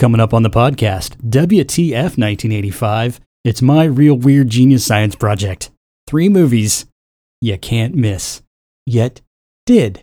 Coming up on the podcast, WTF 1985. It's my real weird genius science project. Three movies you can't miss. Yet did.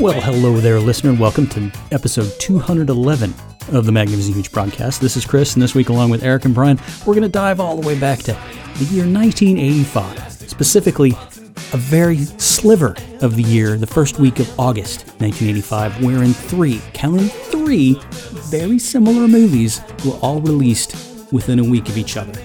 Well, hello there, listener, and welcome to episode 211 of the Magnificent Huge broadcast. This is Chris, and this week, along with Eric and Brian, we're going to dive all the way back to the year 1985, specifically a very sliver of the year, the first week of August 1985, wherein three, counting three, very similar movies were all released within a week of each other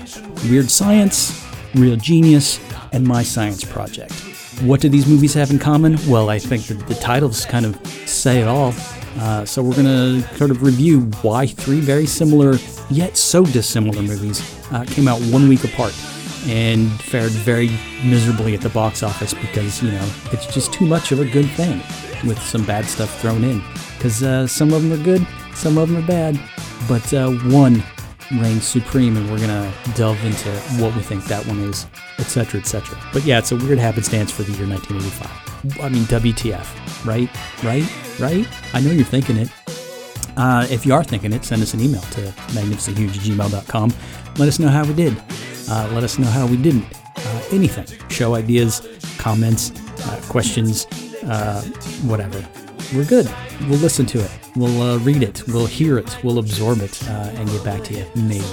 Weird Science, Real Genius, and My Science Project. What do these movies have in common? Well, I think that the titles kind of say it all. Uh, so we're going to sort of review why three very similar yet so dissimilar movies uh, came out one week apart and fared very miserably at the box office because you know it's just too much of a good thing with some bad stuff thrown in. Because uh, some of them are good, some of them are bad, but uh, one reigns supreme, and we're gonna delve into what we think that one is, etc., etc. But yeah, it's a weird happenstance for the year 1985. I mean, WTF, right? Right? Right? I know you're thinking it. Uh, if you are thinking it, send us an email to magnificenthuge@gmail.com. Let us know how we did. Uh, let us know how we didn't. Uh, anything. Show ideas, comments, uh, questions, uh, whatever. We're good. We'll listen to it. We'll uh, read it. We'll hear it. We'll absorb it uh, and get back to you, maybe.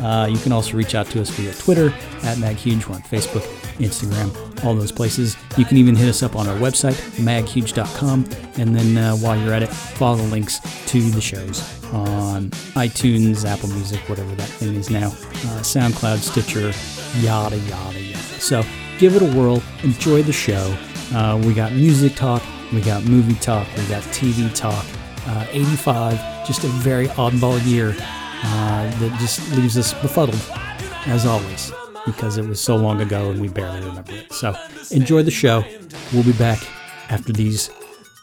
Uh, you can also reach out to us via Twitter at MagHuge. We're on Facebook, Instagram, all those places. You can even hit us up on our website, maghuge.com. And then uh, while you're at it, follow the links to the shows on iTunes, Apple Music, whatever that thing is now, uh, SoundCloud, Stitcher, yada, yada, yada. So give it a whirl. Enjoy the show. Uh, we got music talk, we got movie talk, we got TV talk. Uh, 85, just a very oddball year uh, that just leaves us befuddled, as always, because it was so long ago and we barely remember it. So enjoy the show. We'll be back after these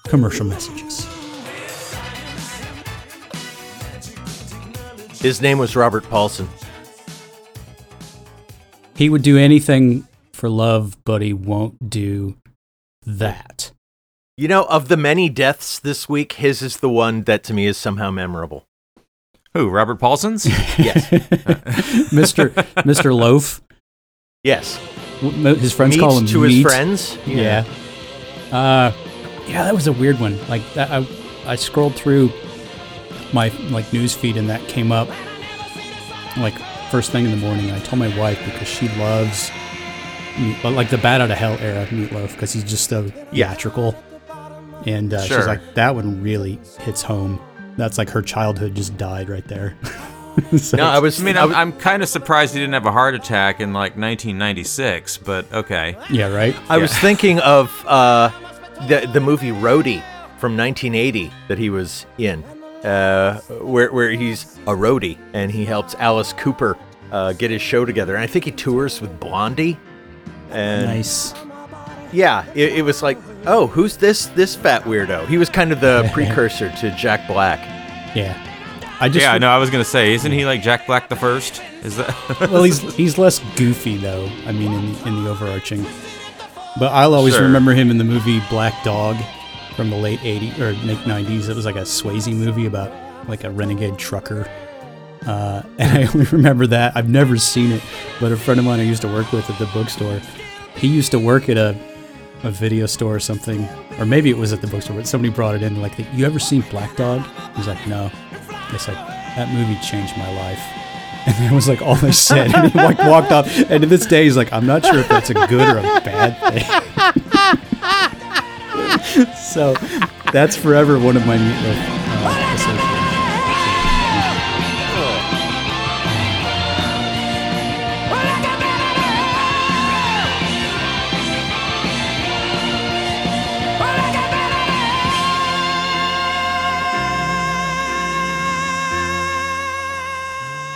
commercial messages. His name was Robert Paulson. He would do anything for love, but he won't do that. You know, of the many deaths this week, his is the one that to me is somehow memorable. Who? Robert Paulson's? Yes. Mr. Mr. Loaf. yes. His friends Meat call him to his friends. Yeah. Uh, yeah, that was a weird one. Like that, I, I scrolled through my like news feed and that came up like first thing in the morning. I told my wife because she loves meat, like the Bat Out of Hell era meatloaf because he's just so theatrical. And uh, she's like, that one really hits home. That's like her childhood just died right there. So No, I was. I mean, I I'm, was- I'm kind of surprised he didn't have a heart attack in like 1996, but okay. yeah, right. I was thinking of uh, the the movie Roadie from 1980 that he was in, uh, where where he's a roadie and he helps Alice Cooper uh, get his show together. And I think he tours with Blondie. And Nice. Yeah, it, it was like, oh, who's this this fat weirdo? He was kind of the precursor to Jack Black. Yeah. I just yeah, no, I was gonna say, isn't he like Jack Black the First? Is that? well, he's he's less goofy though. I mean, in the, in the overarching. But I'll always Sure. remember him in the movie Black Dog from the late '80s or late '90s. It was like a Swayze movie about like a renegade trucker. Uh, and I only remember that. I've never seen it, but a friend of mine I used to work with at the bookstore, he used to work at a a video store or something, or maybe it was at the bookstore. But somebody brought it in. Like, you ever seen Black Dog? He's like, no. It's like that movie changed my life. And that was like all they said. And he like walked off. And to this day, he's like, I'm not sure if that's a good or a bad thing. so that's forever one of my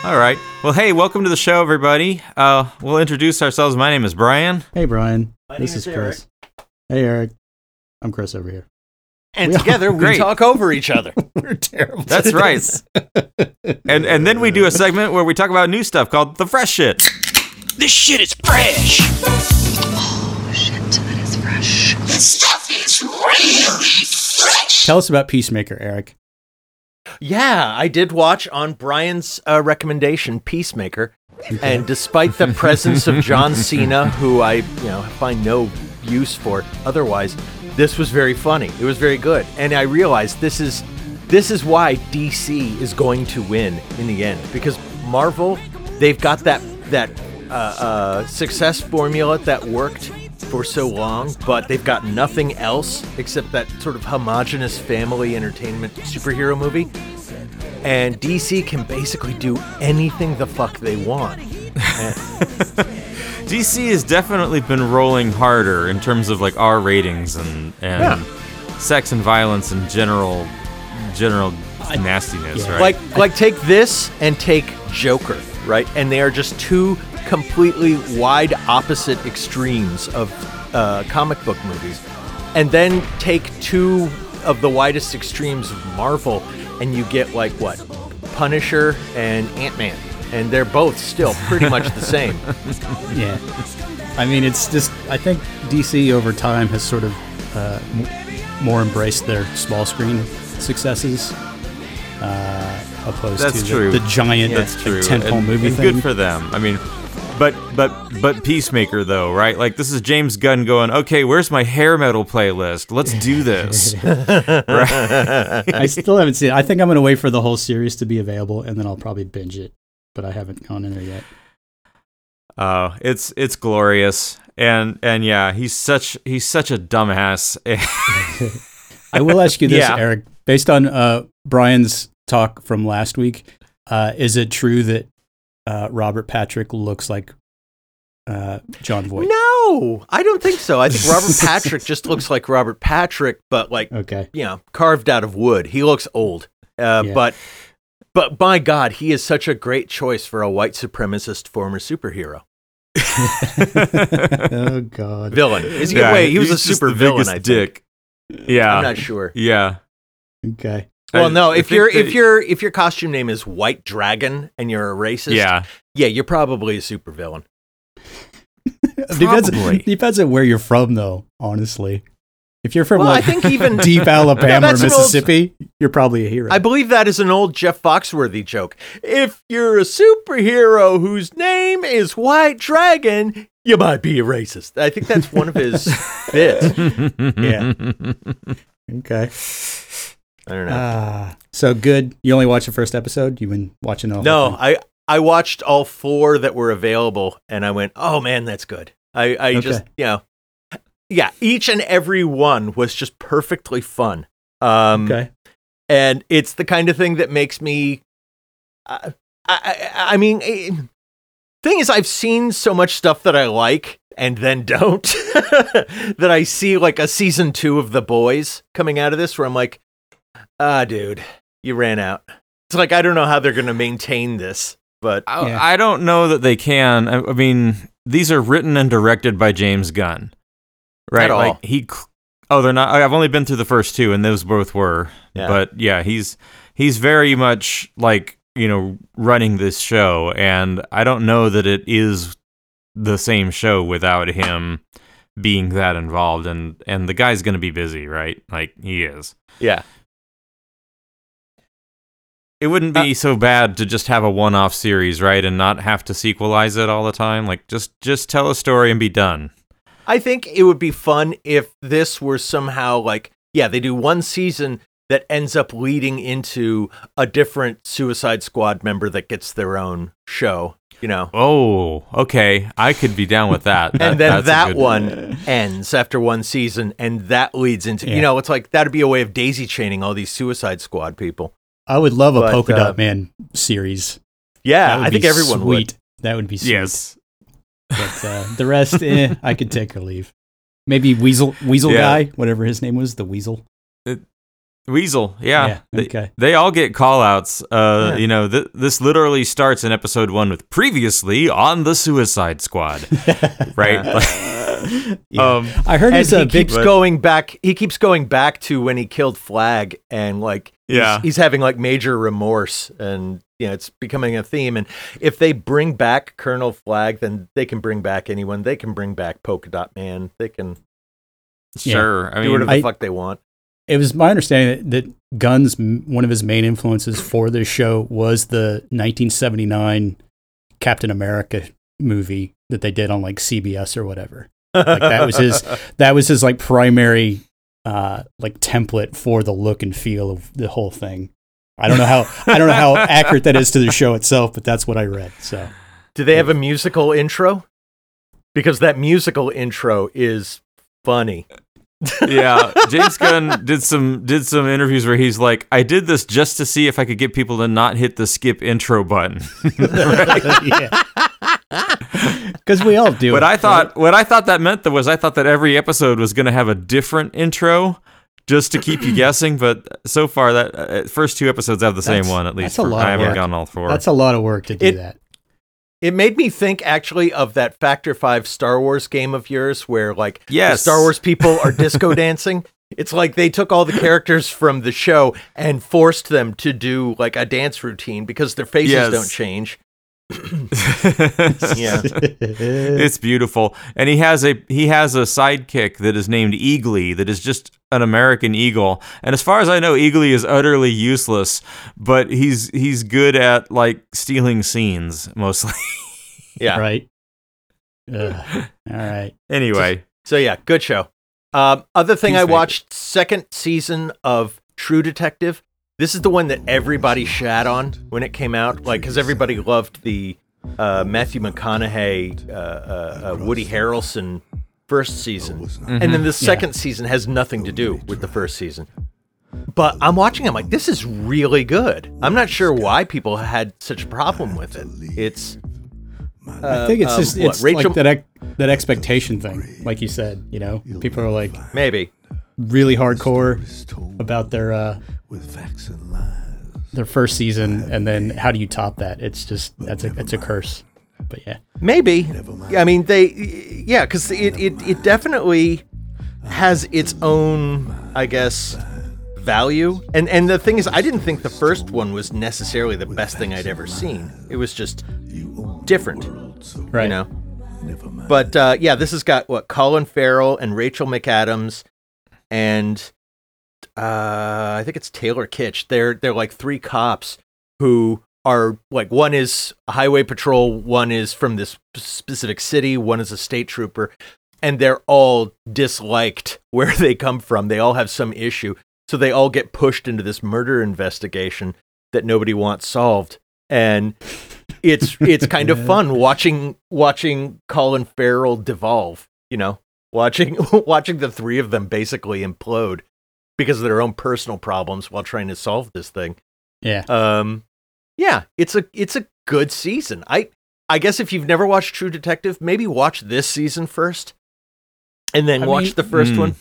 All right. Well, hey, welcome to the show, everybody. Uh, we'll introduce ourselves. My name is Brian. Hey, Brian. My this name is is Chris. Hey, Eric. I'm Chris over here. And We are together we great. talk over each other. We're terrible. That's right. And and then we do a segment where we talk about new stuff called the fresh shit. This shit is fresh. Oh shit, that is fresh. This stuff is really fresh. Tell us about Peacemaker, Eric. Yeah, I did watch on Brian's uh, recommendation, Peacemaker, and despite the presence of John Cena, who I you know find no use for otherwise, this was very funny. It was very good, and I realized this is this is why DC is going to win in the end because Marvel they've got that that uh, uh, success formula that worked for so long, but they've got nothing else except that sort of homogenous family entertainment superhero movie. And DC can basically do anything the fuck they want. DC has definitely been rolling harder in terms of like R ratings and and Yeah. sex and violence and general general nastiness, yeah. right? Like like take this and take Joker, right? And they are just two completely wide opposite extremes of uh, comic book movies. And then take two of the widest extremes of Marvel, and you get like what Punisher and Ant Man, and they're both still pretty much the same. Yeah. I mean, it's just, I think DC over time has sort of uh, m- more embraced their small screen successes uh, opposed That's to true. The, the giant That's like, true. tentpole and, movie and thing. Good for them. I mean, but but but Peacemaker though, right? Like this is James Gunn going, okay, where's my hair metal playlist? Let's do this. I still haven't seen it. I think I'm going to wait for the whole series to be available and then I'll probably binge it, but I haven't gone in there yet. Oh, it's it's glorious. And and yeah, he's such he's such a dumbass. I will ask you this, Yeah. Eric. Based on uh, Brian's talk from last week, uh, is it true that uh, Robert Patrick looks like uh, Jon Voight? No, I don't think so. I think Robert Patrick just looks like Robert Patrick, but like Okay. you know, carved out of wood. He looks old, uh, Yeah. but but my God, he is such a great choice for a white supremacist former superhero oh God. villain. Is he? Yeah, wait, he was a super villain. I think. dick. Yeah. I'm not sure. yeah. Okay. Well, no. I If think your that- if your if your costume name is White Dragon and you're a racist, Yeah. yeah, you're probably a supervillain. Depends, depends on where you're from, though. Honestly, if you're from Well, I think even deep Alabama or that's an old- Mississippi, you're probably a hero. I believe that is an old Jeff Foxworthy joke. If you're a superhero whose name is White Dragon, you might be a racist. I think that's one of his bits. yeah. Okay. I don't know. Ah, so good. You only watched the first episode. You've been watching all. no, I I watched all four that were available, and I went, "Oh man, that's good." I I just Okay. you know, yeah, each and every one was just perfectly fun. Um, Okay. and it's the kind of thing that makes me I, I, I mean eh, thing is i've seen so much stuff that i like and then don't that i see like a season two of the boys coming out of this where i'm like ah dude you ran out it's like i don't know how they're gonna maintain this but I, Yeah. I don't know that they can. I, I mean, these are written and directed by James Gunn, right? At all. Like he. Oh, they're not. I've only been through the first two, and those both were. Yeah. But yeah, he's he's very much like you know running this show, and I don't know that it is the same show without him being that involved. And and the guy's gonna be busy, right? Like he is. yeah It wouldn't be so bad to just have a one-off series, right, and not have to sequelize it all the time. Like just just tell a story and be done. I think it would be fun if this were somehow like, yeah, they do one season that ends up leading into a different Suicide Squad member that gets their own show, you know. Oh, okay. I could be down with that. That- and then that good- one ends after one season, and that leads into, Yeah. you know, it's like that'd be a way of daisy chaining all these Suicide Squad people. I would love a But, Polka uh, Dot Man series. Yeah, I think everyone would. sweet. That would be sweet. Yes. But uh, the rest, eh, I could take or leave. Maybe Weasel Weasel Yeah. guy, whatever his name was, the Weasel. Weasel, yeah. Yeah, They- okay. They, all get call outs. Uh, Yeah. You know, th- this literally starts in episode one with previously on the Suicide Squad. right? Like, um, I heard And it's he a big. keeps going back. He keeps going back to when he killed Flag, and like, Yeah. he's, having like major remorse, and you know, it's becoming a theme. And if they bring back Colonel Flag, then they can bring back anyone. They can bring back Polka Dot Man. They can sure. I do whatever mean, the I- fuck they want. It was my understanding that, that Gunn's one of his main influences for this show was the 1979 Captain America movie that they did on like CBS or whatever. Like that was his that was his like primary uh like template for the look and feel of the whole thing. I don't know how I don't know how accurate that is to the show itself, but that's what I read. So Do they have a musical intro? Because that musical intro is funny. yeah, James Gunn did some did some interviews where he's like, I did this just to see if I could get people to not hit the skip intro button. yeah. Cuz we all do. what it, I right? thought what I thought that meant though was I thought that every episode was going to have a different intro just to keep you guessing. But so far, that uh, first two episodes have the same one at least. that's a for- lot of I haven't work. gotten all four. That's a lot of work to do It- that. It made me think actually of that Factor 5 Star Wars game of yours where like the Yes. Star Wars people are disco dancing. It's like they took all the characters from the show and forced them to do like a dance routine because their faces Yes. don't change. It's, Yeah. it's beautiful, and he has a he has a sidekick that is named Eagly that is just an American eagle. And as far as I know, Eagly is utterly useless, but he's he's good at like stealing scenes mostly. Yeah. Right. Ugh. All right. anyway, So yeah, good show. Um, other thing I Peacemaker. watched second season of True Detective. This is the one that everybody shat on when it came out, like because everybody loved the uh, Matthew McConaughey, uh, uh, uh, Woody Harrelson first season, and then the second season has nothing to do with the first season. But I'm watching. I'm like, this is really good. I'm not sure why people had such a problem with it. It's I think it's um, just what, it's Rachel- like that ex- that expectation thing, like you said. You know, people are like maybe really hardcore about their uh, their first season, and then how do you top that? It's just that's a it's a curse. But yeah, Maybe. I mean, they, yeah, because it, it, it definitely has its own, I guess, value. And and the thing is, I didn't think the first one was necessarily the best thing I'd ever seen. It was just different, right. you know. But uh, yeah, this has got what Colin Farrell and Rachel McAdams, and uh, I think it's Taylor Kitsch. They're they're like three cops who are like one is a highway patrol, one is from this specific city, one is a state trooper, and they're all disliked where they come from. They all have some issue, so they all get pushed into this murder investigation that nobody wants solved. And it's it's kind of fun watching watching Colin Farrell devolve, you know, watching watching the three of them basically implode because of their own personal problems while trying to solve this thing. Yeah. Um, yeah, it's a it's a good season. I I guess if you've never watched True Detective, maybe watch this season first, and then I watch mean- the first Mm. one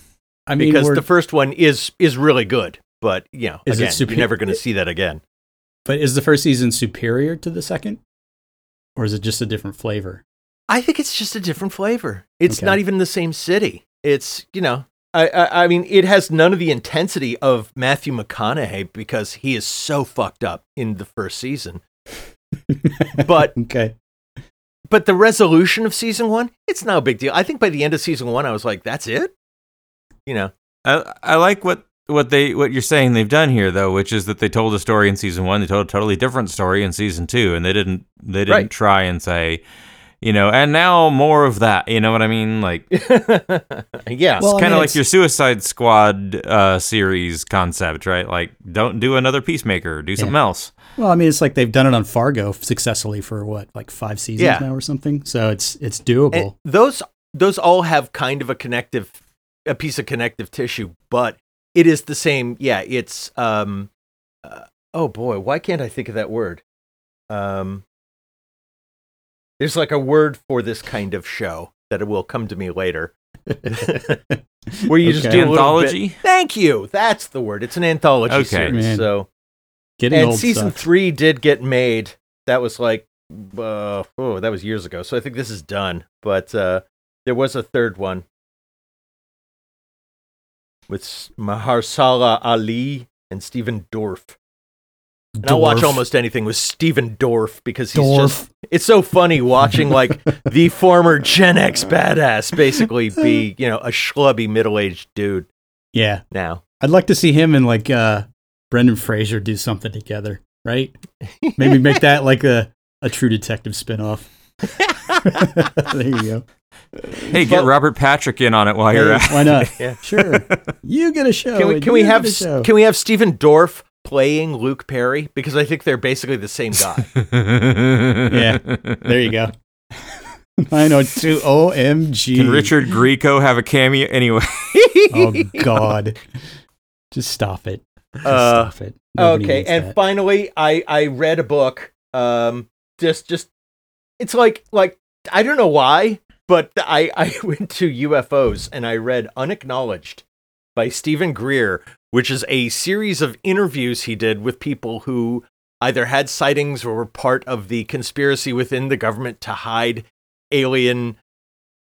I mean, because the first one is is really good. But you know, Is it again, super- you're never going to see that again. but is the first season superior to the second, or is it just a different flavor? I think it's just a different flavor. It's Okay. not even the same city. It's you know, I, I I mean, it has none of the intensity of Matthew McConaughey because he is so fucked up in the first season. But Okay. but the resolution of season one, it's no big deal. I think by the end of season one, I was like, that's it. You know, I I like what what they what you're saying they've done here though, which is that they told a story in season one, they told a totally different story in season two, and they didn't they didn't Right. try and say, you know, and now more of that. You know what I mean? Like yeah. Well, I kind mean, of like it's- your Suicide Squad uh, series concept, right? Like, don't do another Peacemaker, do something else. Well, I mean, it's like they've done it on Fargo successfully for what, like five seasons Yeah. now or something. So it's it's doable. And those those all have kind of a connective a piece of connective tissue but it is the same yeah it's um uh, oh boy why can't i think of that word um there's like a word for this kind of show that it will come to me later where you just Okay. do a bit- Anthology? Thank you. That's the word. It's an anthology Okay. series. Man. So Getting and old season sucks. three did get made. That was like, uh, oh, that was years ago. So I think this is done. But uh, there was a third one with S- Mahershala Ali and Stephen Dorff. And I'll watch almost anything with Stephen Dorff because he's Dorff. just. It's so funny watching like the former Gen X badass basically be you know a schlubby middle aged dude Yeah, now. I'd like to see him and like uh Brendan Fraser do something together, right? Maybe make that like a a True Detective spinoff. there you go. Hey, get But- Robert Patrick in on it while you're Hey, at. why not? Yeah. Sure. You get a show. Can we can we have get show. can we have Stephen Dorff playing Luke Perry because I think they're basically the same guy. Yeah. There you go. 902 OMG. Can Richard Grieco have a cameo? Anyway, Oh God. Just stop it. Just Uh, stop it. Nobody okay, and that. finally, I I read a book. Um, just just it's like like I don't know why, but I I went to UFOs and I read Unacknowledged by Steven Greer, which is a series of interviews he did with people who either had sightings or were part of the conspiracy within the government to hide alien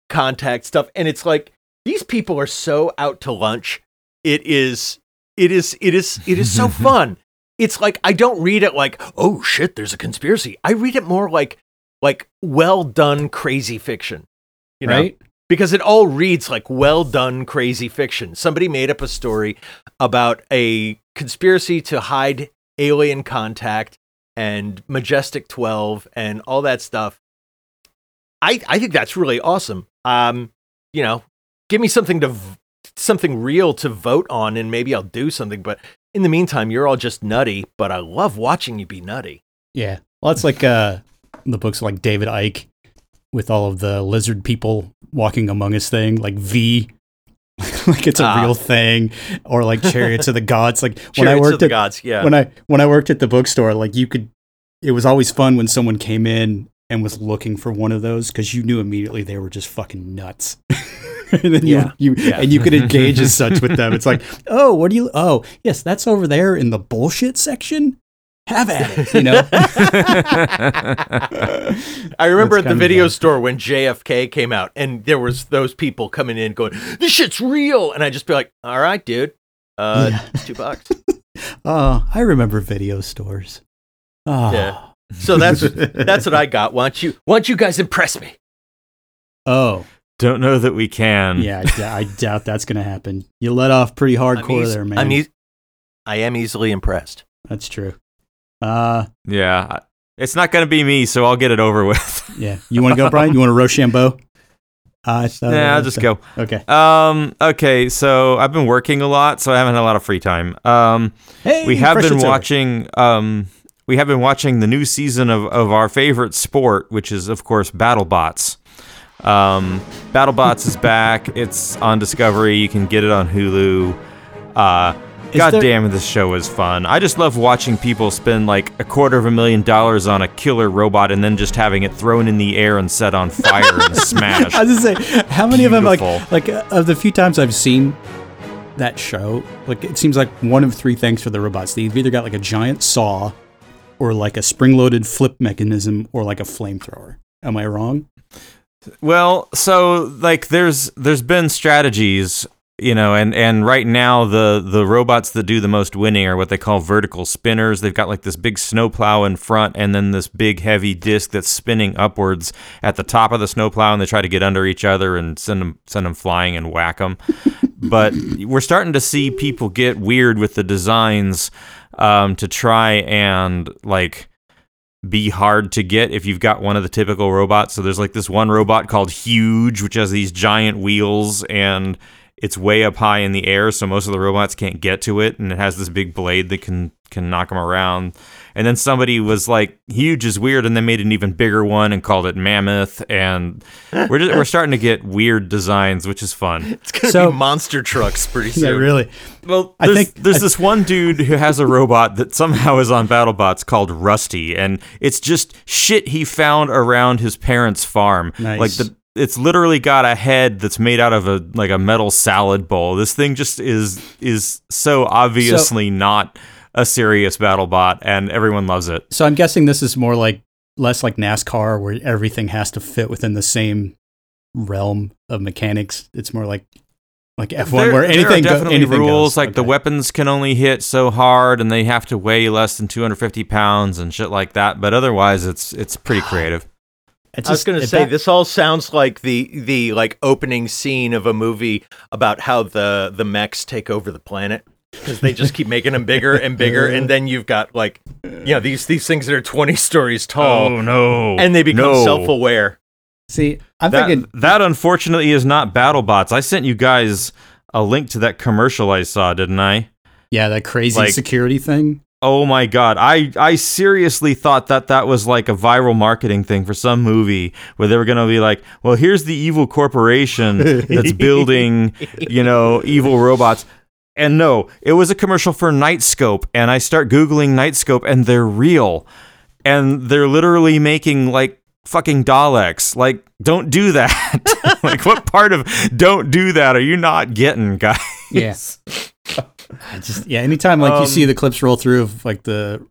contact stuff. And it's like these people are so out to lunch. It is it is it is it is so fun. It's like I don't read it like, oh shit, there's a conspiracy. I read it more like like well done crazy fiction. You know? right? Because it all reads like well done crazy fiction. Somebody made up a story about a conspiracy to hide alien contact and Majestic 12 and all that stuff. I I think that's really awesome. Um, you know, give me something to v- something real to vote on and maybe I'll do something, but in the meantime, you're all just nutty, but I love watching you be nutty. Yeah. Well, it's like uh, the books like David Icke with all of the lizard people walking among us thing, like V, like it's a Ah. real thing, or like Chariots of the Gods. Like when I Chariots of worked the at gods, yeah. when I when I worked at the bookstore, like you could, it was always fun when someone came in and was looking for one of those because you knew immediately they were just fucking nuts. and then Yeah. you, you Yeah. and you could engage as such with them. It's like, oh, what do you? Oh, yes, that's over there in the bullshit section. Have at it, you know. I remember That's at the video fun. store when JFK came out, and there was those people coming in going, "This shit's real," and I just be like, "All right, dude, uh, Yeah. it's two bucks." Oh, I remember video stores. Oh. Yeah. So that's that's what I got. Why don't you why don't you guys impress me? Oh, don't know that we can. yeah, I, d- I doubt that's going to happen. You let off pretty hardcore eas- there, man. I'm eas- I am easily impressed. that's true. Uh, Yeah. It's not going to be me, so I'll get it over with. yeah. You want to go, Brian? You want to Rochambeau? Uh, so, yeah, I'll just go. Okay. Um, okay, so I've been working a lot, so I haven't had a lot of free time. Um, Hey, we have been over. watching um we have been watching the new season of, of our favorite sport, which is of course BattleBots. Um, BattleBots is back. It's on Discovery. You can get it on Hulu. Uh, God there- damn, this show is fun. I just love watching people spend like a quarter of a million dollars on a killer robot and then just having it thrown in the air and set on fire and smashed. I was gonna say, how many of them like Beautiful. like uh, of the few times I've seen that show, like it seems like one of three things for the robots. They've either got like a giant saw, or like a spring-loaded flip mechanism, or like a flamethrower. Am I wrong? Well, so like there's there's been strategies, you know, and and right now the the robots that do the most winning are what they call vertical spinners. They've got like this big snowplow in front and then this big heavy disc that's spinning upwards at the top of the snowplow and they try to get under each other and send them send them flying and whack them. but we're starting to see people get weird with the designs um, to try and like be hard to get if you've got one of the typical robots. So there's like this one robot called Huge, which has these giant wheels and it's way up high in the air, so most of the robots can't get to it, and it has this big blade that can can knock them around. And then somebody was like, "Huge is weird," and they made an even bigger one and called it Mammoth. And we're just, we're starting to get weird designs, which is fun. It's gonna So- be monster trucks pretty soon. Yeah, really. Well, I there's, think- there's I- this one dude who has a robot that somehow is on BattleBots called Rusty, and it's just shit he found around his parents' farm. Nice. Like the it's literally got a head that's made out of a like a metal salad bowl. This thing just is is so obviously not a serious battle bot, and everyone loves it. So I'm guessing this is more like less like NASCAR, where everything has to fit within the same realm of mechanics. It's more like like F1, There- where anything there are go- definitely anything rules goes. like the weapons can only hit so hard, and they have to weigh less than 250 pounds and shit like that. But otherwise, it's it's pretty creative. It's I was just- going to say ba- this all sounds like the the like opening scene of a movie about how the the mechs take over the planet because they just keep making them bigger and bigger, and then you've got like you know these these things that are twenty stories tall, Oh, no! and they become No. self aware. See, I'm that, thinking that unfortunately is not BattleBots. I sent you guys a link to that commercial I saw, didn't I? Yeah, that crazy Like- security thing. Oh my god. I I seriously thought that that was like a viral marketing thing for some movie where they were going to be like, "Well, here's the evil corporation that's building, you know, evil robots." And no, it was a commercial for Knightscope and I start googling Knightscope and they're real. And they're literally making like fucking Daleks. Like don't do that. like what part of don't do that are you not getting, guys? Yeah. I just yeah, anytime like you Um, see the clips roll through of like the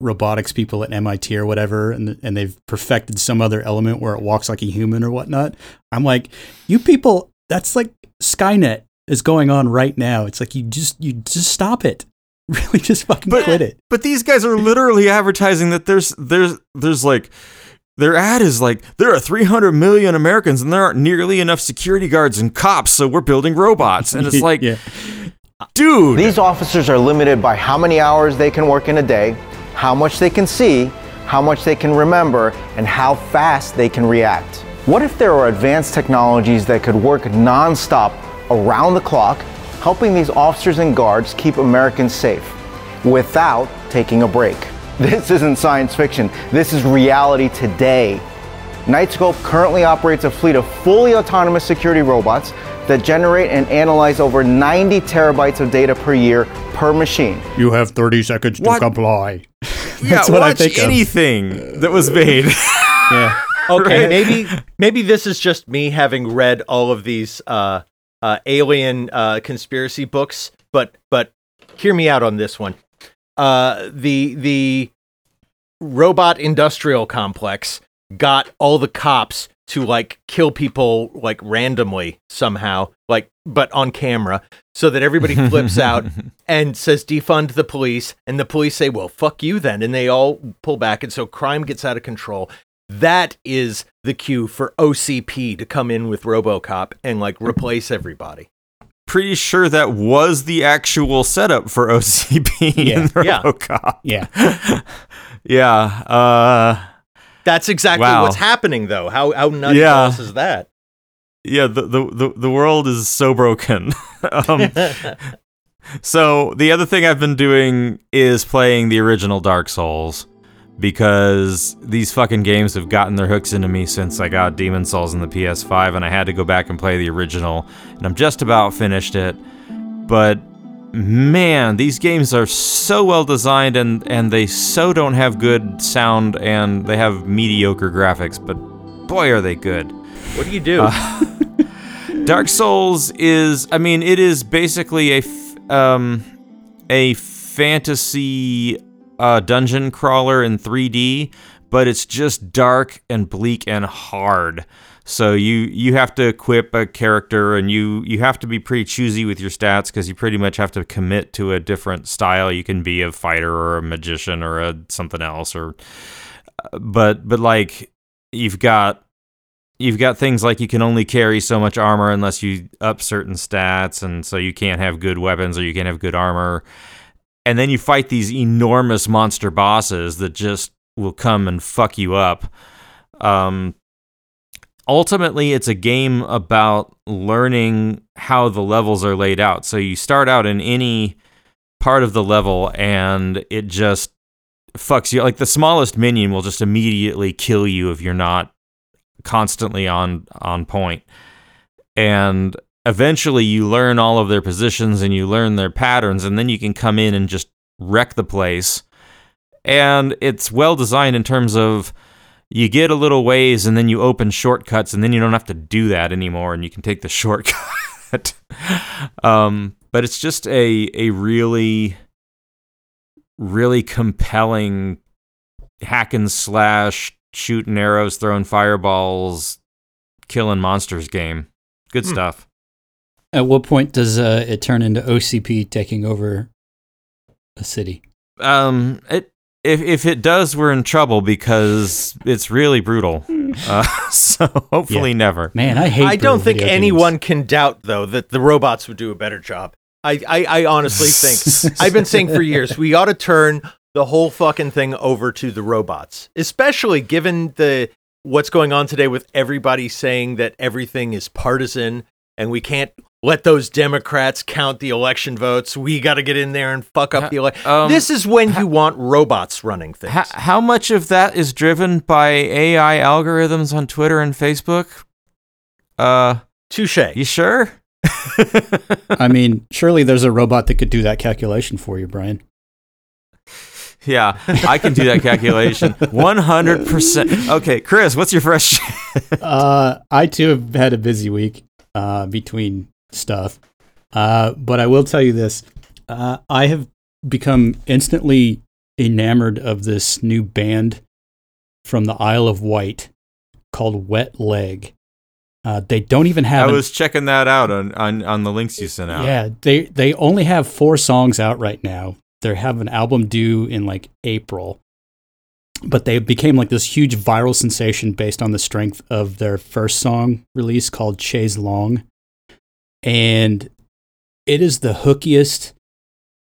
robotics people at MIT or whatever, and and they've perfected some other element where it walks like a human or whatnot, I'm like, you people, that's like Skynet is going on right now. It's like you just you just stop it. Really, just fucking But- quit it. But these guys are literally advertising that there's there's there's like their ad is like there are 300 million Americans and there aren't nearly enough security guards and cops, so we're building robots. And it's like, yeah, dude, These officers are limited by how many hours they can work in a day, how much they can see, how much they can remember, and how fast they can react. What if there are advanced technologies that could work nonstop around the clock, helping these officers and guards keep Americans safe without taking a break? This isn't science fiction, this is reality today. Knightscope currently operates a fleet of fully autonomous security robots that generate and analyze over 90 terabytes of data per year per machine. you have 30 seconds to What? comply. yeah, That's what I watch think of. anything that was made. Yeah, Okay, Right. maybe maybe this is just me having read all of these uh, uh, alien uh, conspiracy books, but but hear me out on this one. Uh, the the robot industrial complex got all the cops to like kill people like randomly somehow, like but on camera, so that everybody flips out and says defund the police, and the police say, "Well, fuck you then," and they all pull back, and so crime gets out of control. That is the cue for OCP to come in with RoboCop and like replace everybody. Pretty sure that was the actual setup for OCP Yeah, yeah. RoboCop. yeah. Yeah. Uh, That's exactly Wow. what's happening, though. How how nutty Yeah. is that? yeah. The, the the the world is so broken. um, So the other thing I've been doing is playing the original Dark Souls because these fucking games have gotten their hooks into me since I got Demon Souls in the PS5 and I had to go back and play the original and I'm just about finished it. But man, these games are so well designed and and they so don't have good sound and they have mediocre graphics, but boy are they good. What do you do? Dark Souls is, I mean, it is basically a, f- um, a fantasy uh, dungeon crawler in 3D, but it's just dark and bleak and hard. So you you have to equip a character, and you you have to be pretty choosy with your stats because you pretty much have to commit to a different style. You can be a fighter or a magician or a something else, or but but like you've got you've got things like you can only carry so much armor unless you up certain stats and so you can't have good weapons or you can't have good armor and then you fight these enormous monster bosses that just will come and fuck you up um ultimately it's a game about learning how the levels are laid out so you start out in any part of the level and it just fucks you like the smallest minion will just immediately kill you if you're not constantly on on point. and eventually you learn all of their positions and you learn their patterns and then you can come in and just wreck the place and it's well designed in terms of you get a little ways and then you open shortcuts and then you don't have to do that anymore and you can take the shortcut. um, but it's just a a really really compelling hack and slash shooting arrows, throwing fireballs, killing monsters game. Good Hmm. stuff. At what point does uh, it turn into OCP taking over a city? Um, it if if it does, we're in trouble because it's really brutal. Uh, so hopefully never. Man, I hate. I don't think video anyone games. can doubt, though, that the robots would do a better job. I, I, I honestly think, I've been saying for years, we ought to turn the whole fucking thing over to the robots, especially given the what's going on today with everybody saying that everything is partisan and we can't let those Democrats count the election votes. We got to get in there and fuck up the election. um, this is when you want robots running things. How, how much of that is driven by AI algorithms on Twitter and Facebook? Uh, Touche. you sure? I mean, surely there's a robot that could do that calculation for you, Brian. Yeah, I can do that calculation. 100%. Okay, Chris, what's your fresh? uh, I too have had a busy week uh, between stuff, uh, but I will tell you this: uh, I have become instantly enamored of this new band from the Isle of Wight called Wet Leg. Uh, they don't even I have. an- was checking that out on, on, on the links you sent out. Yeah, they they only have four songs out right now. They have an album due in like April, but they became like this huge viral sensation based on the strength of their first song release called Chaise Longue, and it is the hookiest,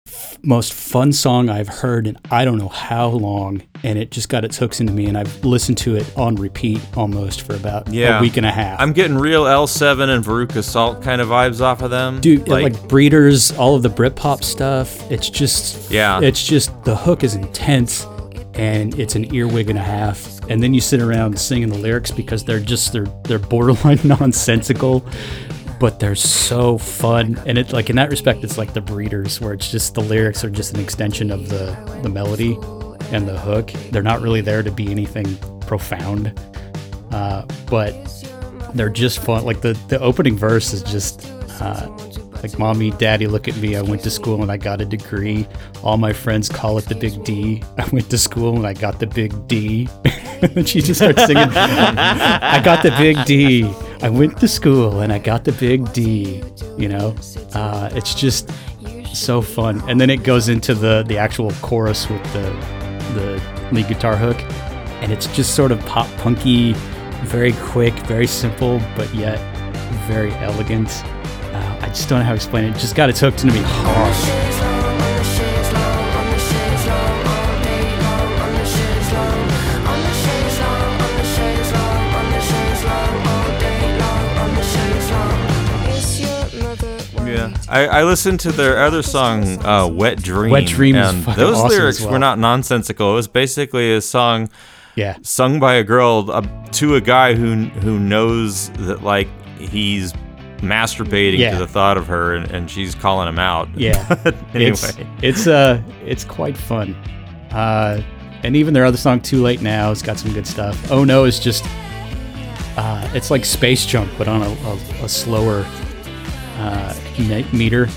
f- most fun song I've heard in I don't know how long, and it just got its hooks into me, and I've listened to it on repeat almost for about Yeah. a week and a half. I'm getting real L7 and Veruca Salt kind of vibes off of them. dude like, breeders all of the britpop stuff it's just Yeah. it's just the hook is intense and it's an earwig and a half and then you sit around singing the lyrics because they're just they're they're borderline nonsensical but they're so fun and it like in that respect it's like the breeders where it's just the lyrics are just an extension of the the melody and the hook they're not really there to be anything profound uh, but they're just fun. Like the the opening verse is just uh, like, "Mommy, Daddy, look at me. I went to school and I got a degree. All my friends call it the Big D. I went to school and I got the Big D." and she just starts singing, "I got the Big D. I went to school and I got the Big D." You know, uh, it's just so fun. And then it goes into the the actual chorus with the the lead guitar hook, and it's just sort of pop punky, very quick, very simple, but yet very elegant. Uh, I just don't know how to explain it. It just got its hooked into me hard. I, I listened to their other song, uh, "Wet Dream." Wet Dream and fucking those awesome lyrics well. were not nonsensical. It was basically a song Yeah, sung by a girl uh, to a guy who who knows that like he's masturbating Yeah. to the thought of her, and, and she's calling him out. yeah. anyway, It's it's uh it's quite fun. Uh, and even their other song "Too Late Now" has got some good stuff. "Oh No" is just uh, it's like Space Jump, but on a, a, a slower uh, meter.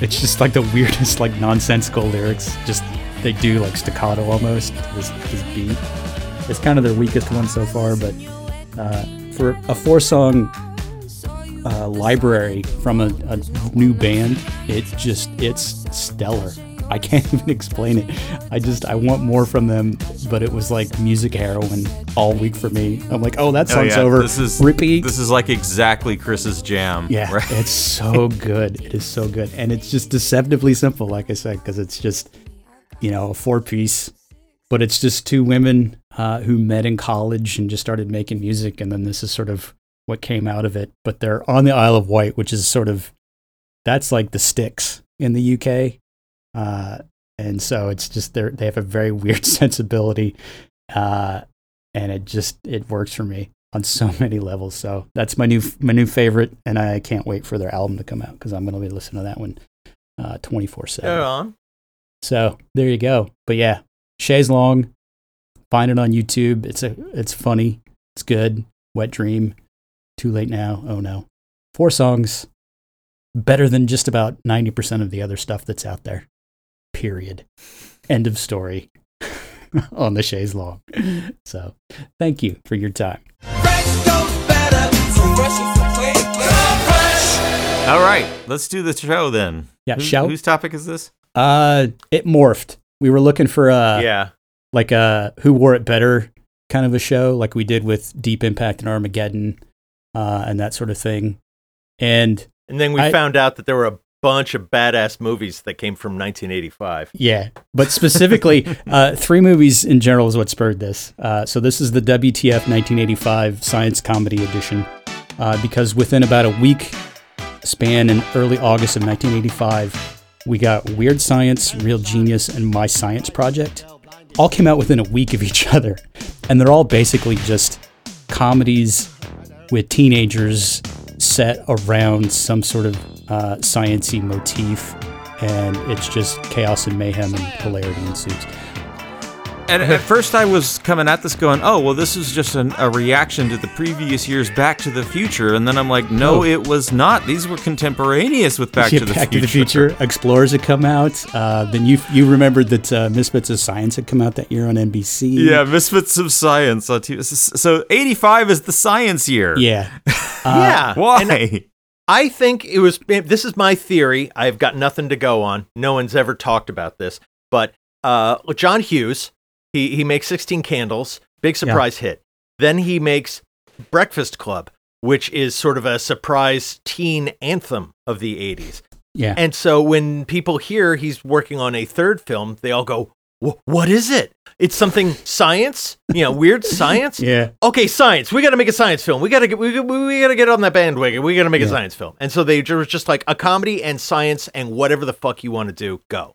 It's just like the weirdest, like nonsensical lyrics. Just they do like staccato almost. This, this beat. It's kind of their weakest one so far, but uh, for a four-song uh, library from a, a new band, it just it's stellar. I can't even explain it. I just I want more from them, but it was like music heroin all week for me. I'm like, oh, that Oh, song's yeah, over. This is repeat. This is like exactly Chris's jam. Yeah, right? it's so good. It is so good, and it's just deceptively simple, like I said, because it's just you know a four piece, but it's just two women uh, who met in college and just started making music, and then this is sort of what came out of it. But they're on the Isle of Wight, which is sort of that's like the sticks in the UK, uh, and so it's just they they have a very weird sensibility, uh, and it just it works for me on so many levels. So that's my new my new favorite, and I can't wait for their album to come out because I'm going to be listening to that one twenty four seven. So there you go. But yeah, Chaise Longue, Find it on YouTube. It's a it's funny. It's good. Wet Dream. Too late now. Oh no. Four songs. Better than just about 90% of the other stuff that's out there. Period. End of story on the chaise longue. So thank you for your time. All right, let's do the show then. Yeah, Who- show? Whose topic is this? Uh it morphed. We were looking for uh yeah. like a who wore it better kind of a show like we did with Deep Impact and Armageddon uh and that sort of thing. And And then we I- found out that there were a bunch of badass movies that came from 1985. Yeah, but specifically, uh, three movies in general is what spurred this. Uh, so this is the WTF 1985 Science Comedy Edition, uh, because within about a week span in early August of 1985, we got Weird Science, Real Genius, and My Science Project. All came out within a week of each other, and they're all basically just comedies with teenagers set around some sort of uh, sciency motif, and it's just chaos and mayhem and hilarity ensues. And at first, I was coming at this going, "Oh, well, this is just an, a reaction to the previous year's Back to the Future," and then I'm like, "No, Oh. it was not. These were contemporaneous with Back, Yeah, to, the Future. Back to the Future, Explorers had come out. Uh, then you you remembered that uh, Misfits of Science had come out that year on NBC. Yeah, Misfits of Science on TV. So 85 is the science year. yeah. yeah. Why? And I think it was. This is my theory. I've got nothing to go on. No one's ever talked about this. But uh, John Hughes, he he makes 16 Candles, big surprise hit. Then he makes Breakfast Club, which is sort of a surprise teen anthem of the 80s. Yeah. And so when people hear he's working on a third film, they all go, "Wh- "What is it? It's something science? You know, weird science? yeah. okay, science. We got to make a science film. We got to get we, we, got to get on that bandwagon. We got to make a science film. And so they were just like a comedy and science and whatever the fuck you want to do, go.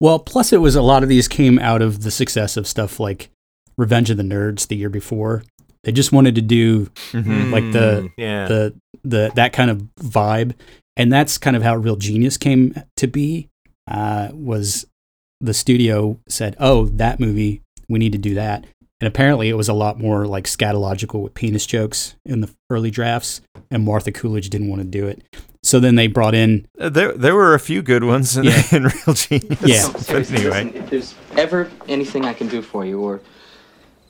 Well, plus it was a lot of these came out of the success of stuff like Revenge of the Nerds the year before. They just wanted to do Mhm. like the Mm, yeah. the the that kind of vibe, and that's kind of how Real Genius came to be. Uh, was the studio said, "Oh, that movie, we need to do that," and apparently it was a lot more like scatological with penis jokes in the early drafts, and Martha Coolidge didn't want to do it. So then they brought in Uh, There, there were a few good ones in, Yeah. in Real Genius. Yeah. But anyway. listen, if there's ever anything I can do for you, or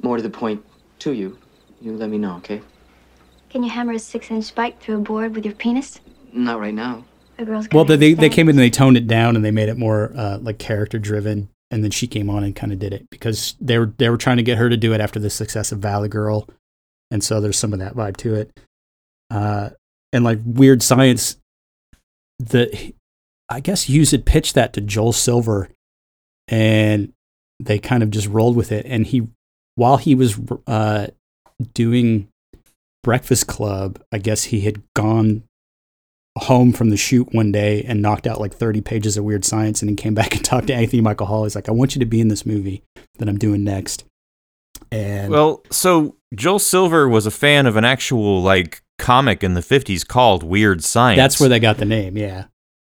more to the point, to you, you let me know, okay? Can you hammer a six-inch spike through a board with your penis? Not right now. A girl's Well, they they came in and they toned it down and they made it more uh, like character driven. And then she came on and kind of did it because they were they were trying to get her to do it after the success of Valley Girl, and so there's some of that vibe to it. Uh, and like weird science, the I guess Hughes had pitched that to Joel Silver, and they kind of just rolled with it. And he, while he was uh, doing Breakfast Club, I guess he had gone home from the shoot one day and knocked out like 30 pages of weird science and he came back and talked to Anthony Michael Hall. He's like, I want you to be in this movie that I'm doing next. And Well, so Joel Silver was a fan of an actual like comic in the 50s called Weird Science. that's where they got the name. Yeah.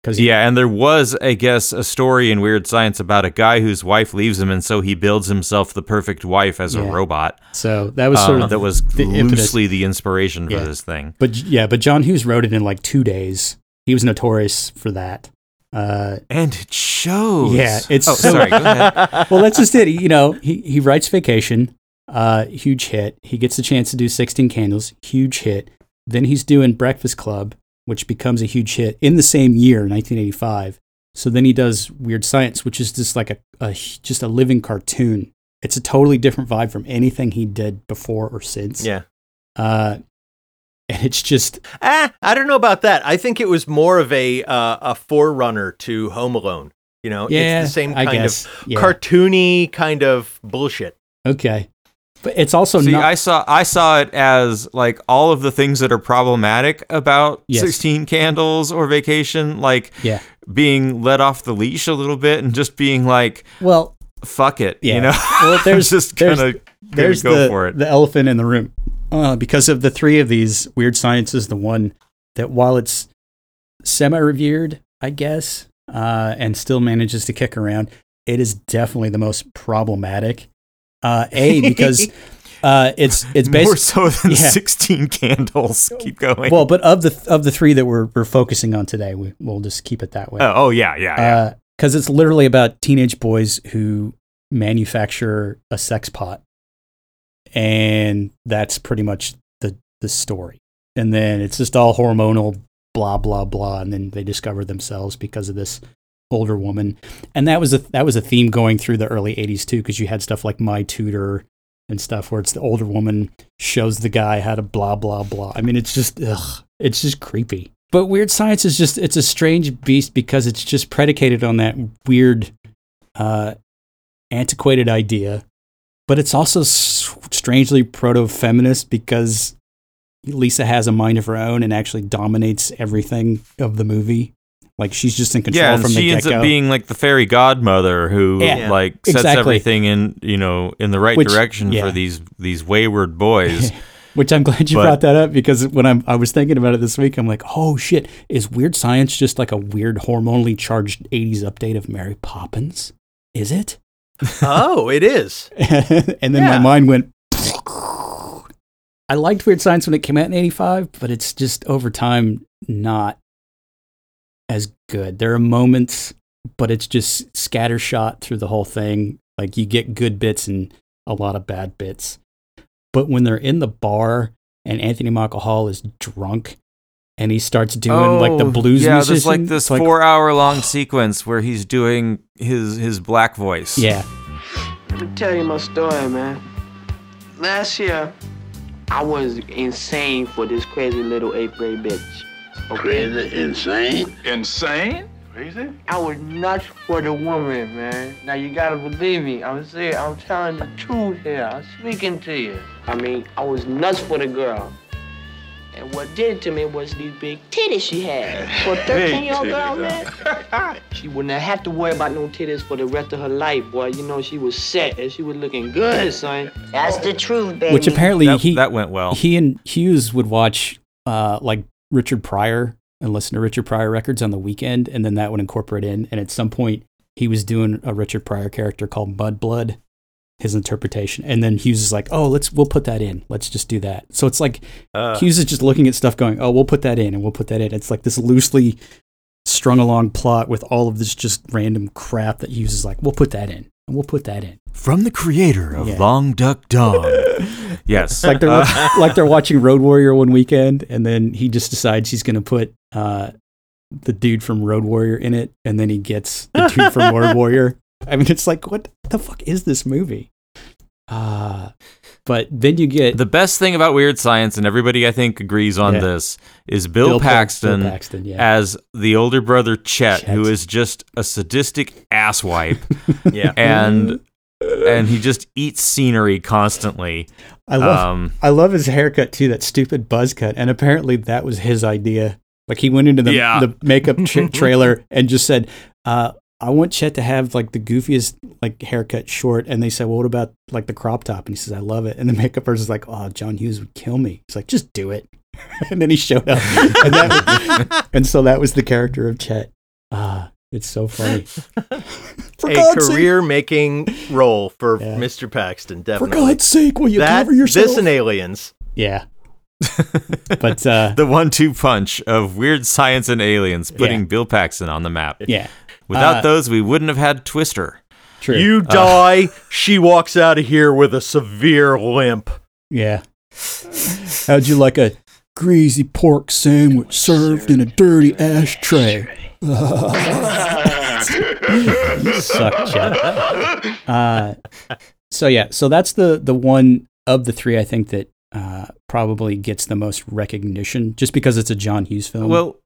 Cause he, Yeah, and there was, I guess, a story in Weird Science about a guy whose wife leaves him, and so he builds himself the perfect wife as Yeah. a robot. so that was sort Um, of that was the impetus. loosely the inspiration for Yeah. this thing. But yeah, but John Hughes wrote it in like two days. He was notorious for that. Uh, And it shows. Yeah, it's Oh, so- sorry. Go ahead. well, that's just it. You know, he, he writes Vacation, uh, huge hit. He gets the chance to do 16 Candles, huge hit. Then he's doing Breakfast Club, which becomes a huge hit in the same year, 1985. So then he does Weird Science, which is just like a, a just a living cartoon. It's a totally different vibe from anything he did before or since. yeah. Uh, and it's just Ah, I don't know about that. I think it was more of a uh, a forerunner to Home Alone. You know, yeah, it's the same kind of yeah. cartoony kind of bullshit. okay, but it's also See, not. I saw I saw it as like all of the things that are problematic about Yes. 16 Candles or Vacation, like yeah. being let off the leash a little bit and just being like, Well, fuck it, Yeah. you know? Well, there's just there's, kind of there's go the, for it. the elephant in the room. Uh, because of the three of these, Weird sciences, the one that, while it's semi revered, I guess, uh, and still manages to kick around, it is definitely the most problematic. Uh, a because uh, it's it's More so than yeah. 16 candles. Keep going. well, but of the of the three that we're we're focusing on today, we, we'll just keep it that way. oh, oh, yeah, yeah, yeah. because it's literally about teenage boys who manufacture a sex pot, and that's pretty much the the story. And then it's just all hormonal, blah blah blah, and then they discover themselves because of this older woman. And that was a that was a theme going through the early '80s too, because you had stuff like My Tutor and stuff where it's the older woman shows the guy how to blah blah blah. I mean, it's just ugh, it's just creepy. But weird science is just it's a strange beast because it's just predicated on that weird uh antiquated idea. But it's also strangely proto-feminist because Lisa has a mind of her own and actually dominates everything of the movie. Like she's just in control yeah, and from the she ends up being like the fairy godmother who Yeah. like sets Exactly. everything in you know in the right Which- direction yeah. for these these wayward boys. Which I'm glad you But- brought that up because when I'm I was thinking about it this week, I'm like, oh shit, is Weird Science just like a weird hormonally charged '80s update of Mary Poppins? Is it? oh, it is. and then my mind went. I liked Weird Science when it came out in '85, but it's just over time not as good. There are moments, but it's just scattershot through the whole thing. Like you get good bits and a lot of bad bits. But when they're in the bar and Anthony Michael Hall is drunk and he starts doing like the Oh, blues Yeah, musician, there's like this like- four hour long sequence where he's doing his his black voice. Yeah, Let me tell you my story, man. Last year, I was insane for this crazy little eighth grade bitch. Okay? Crazy, insane? Insane? Crazy? I was nuts for the woman, man. Now you gotta believe me. I'm saying, I'm telling the truth here. I'm speaking to you. I mean, I was nuts for the girl. And what did it to me was these big titties she had. For a 13 year old girl, man. She wouldn't have to worry about no titties for the rest of her life, boy. You know, she was set and she was looking good, son. That's the truth, baby. which apparently That, he that went well. he and Hughes would watch uh, like Richard Pryor and listen to Richard Pryor records on the weekend, and then that would incorporate in. And at some point, he was doing a Richard Pryor character called Mudblood, his interpretation. And then Hughes is like, "Oh, let's we'll put that in. Let's just do that." So it's like Uh, Hughes is just looking at stuff, going, "Oh, we'll put that in, and we'll put that in." It's like this loosely strung along plot with all of this just random crap that Hughes is like, "We'll put that in, and we'll put that in." From the creator of Yeah. Long Duck Dong. yes. like they're Uh, like they're watching Road Warrior one weekend, and then he just decides he's going to put uh, the dude from Road Warrior in it, and then he gets the dude from Road Warrior. I mean, it's like, what the fuck is this movie? Uh, but then you get the best thing about Weird Science, and everybody I think agrees on Yeah. this, is Bill, Bill Pa- Paxton, Bill Paxton, yeah. as the older brother Chet, Chet. who is just a sadistic asswipe, yeah. and and he just eats scenery constantly. I love Um, I love his haircut too, that stupid buzz cut, and apparently that was his idea. Like he went into the Yeah. the makeup tra- trailer and just said, uh, "I want Chet to have like the goofiest like haircut short." And they said, "Well, what about like the crop top?" And he says, "I love it." And the makeup person's like, "Oh, John Hughes would kill me." He's like, "Just do it." and then he showed up, and, that, and so that was the character of Chet. Ah, it's so funny. For a God's sake- career making role for Yeah. Mr. Paxton, For definitely. God's sake, will you that, cover yourself? this and aliens. yeah. but uh, the one-two punch of Weird Science and Aliens, putting Yeah. Bill Paxton on the map. yeah, Without Uh, those, we wouldn't have had Twister. true. You die, she walks out of here with a severe limp. Yeah. How'd you like a greasy pork sandwich served in a dirty ashtray? you suck, Chet. Uh, so yeah, so that's the the one of the three I think that uh, probably gets the most recognition, just because it's a John Hughes film. Well,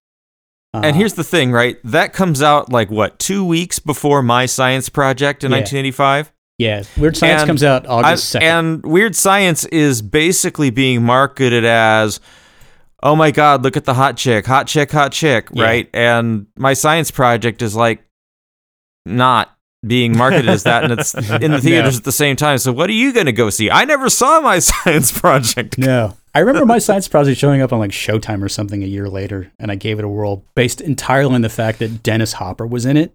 Uh, and here's the thing, right? That comes out like what two weeks before My Science Project in Yeah. 1985. yeah, Weird Science and comes out I- August second. and Weird Science is basically being marketed as, oh my God, look at the hot chick, hot chick, hot chick, Yeah. right? And My Science Project is like not being marketed as that, and it's in the theaters at the same time. So what are you going to go see? I never saw My Science Project. No. I remember my science project showing up on like Showtime or something a year later, and I gave it a whirl based entirely on the fact that Dennis Hopper was in it.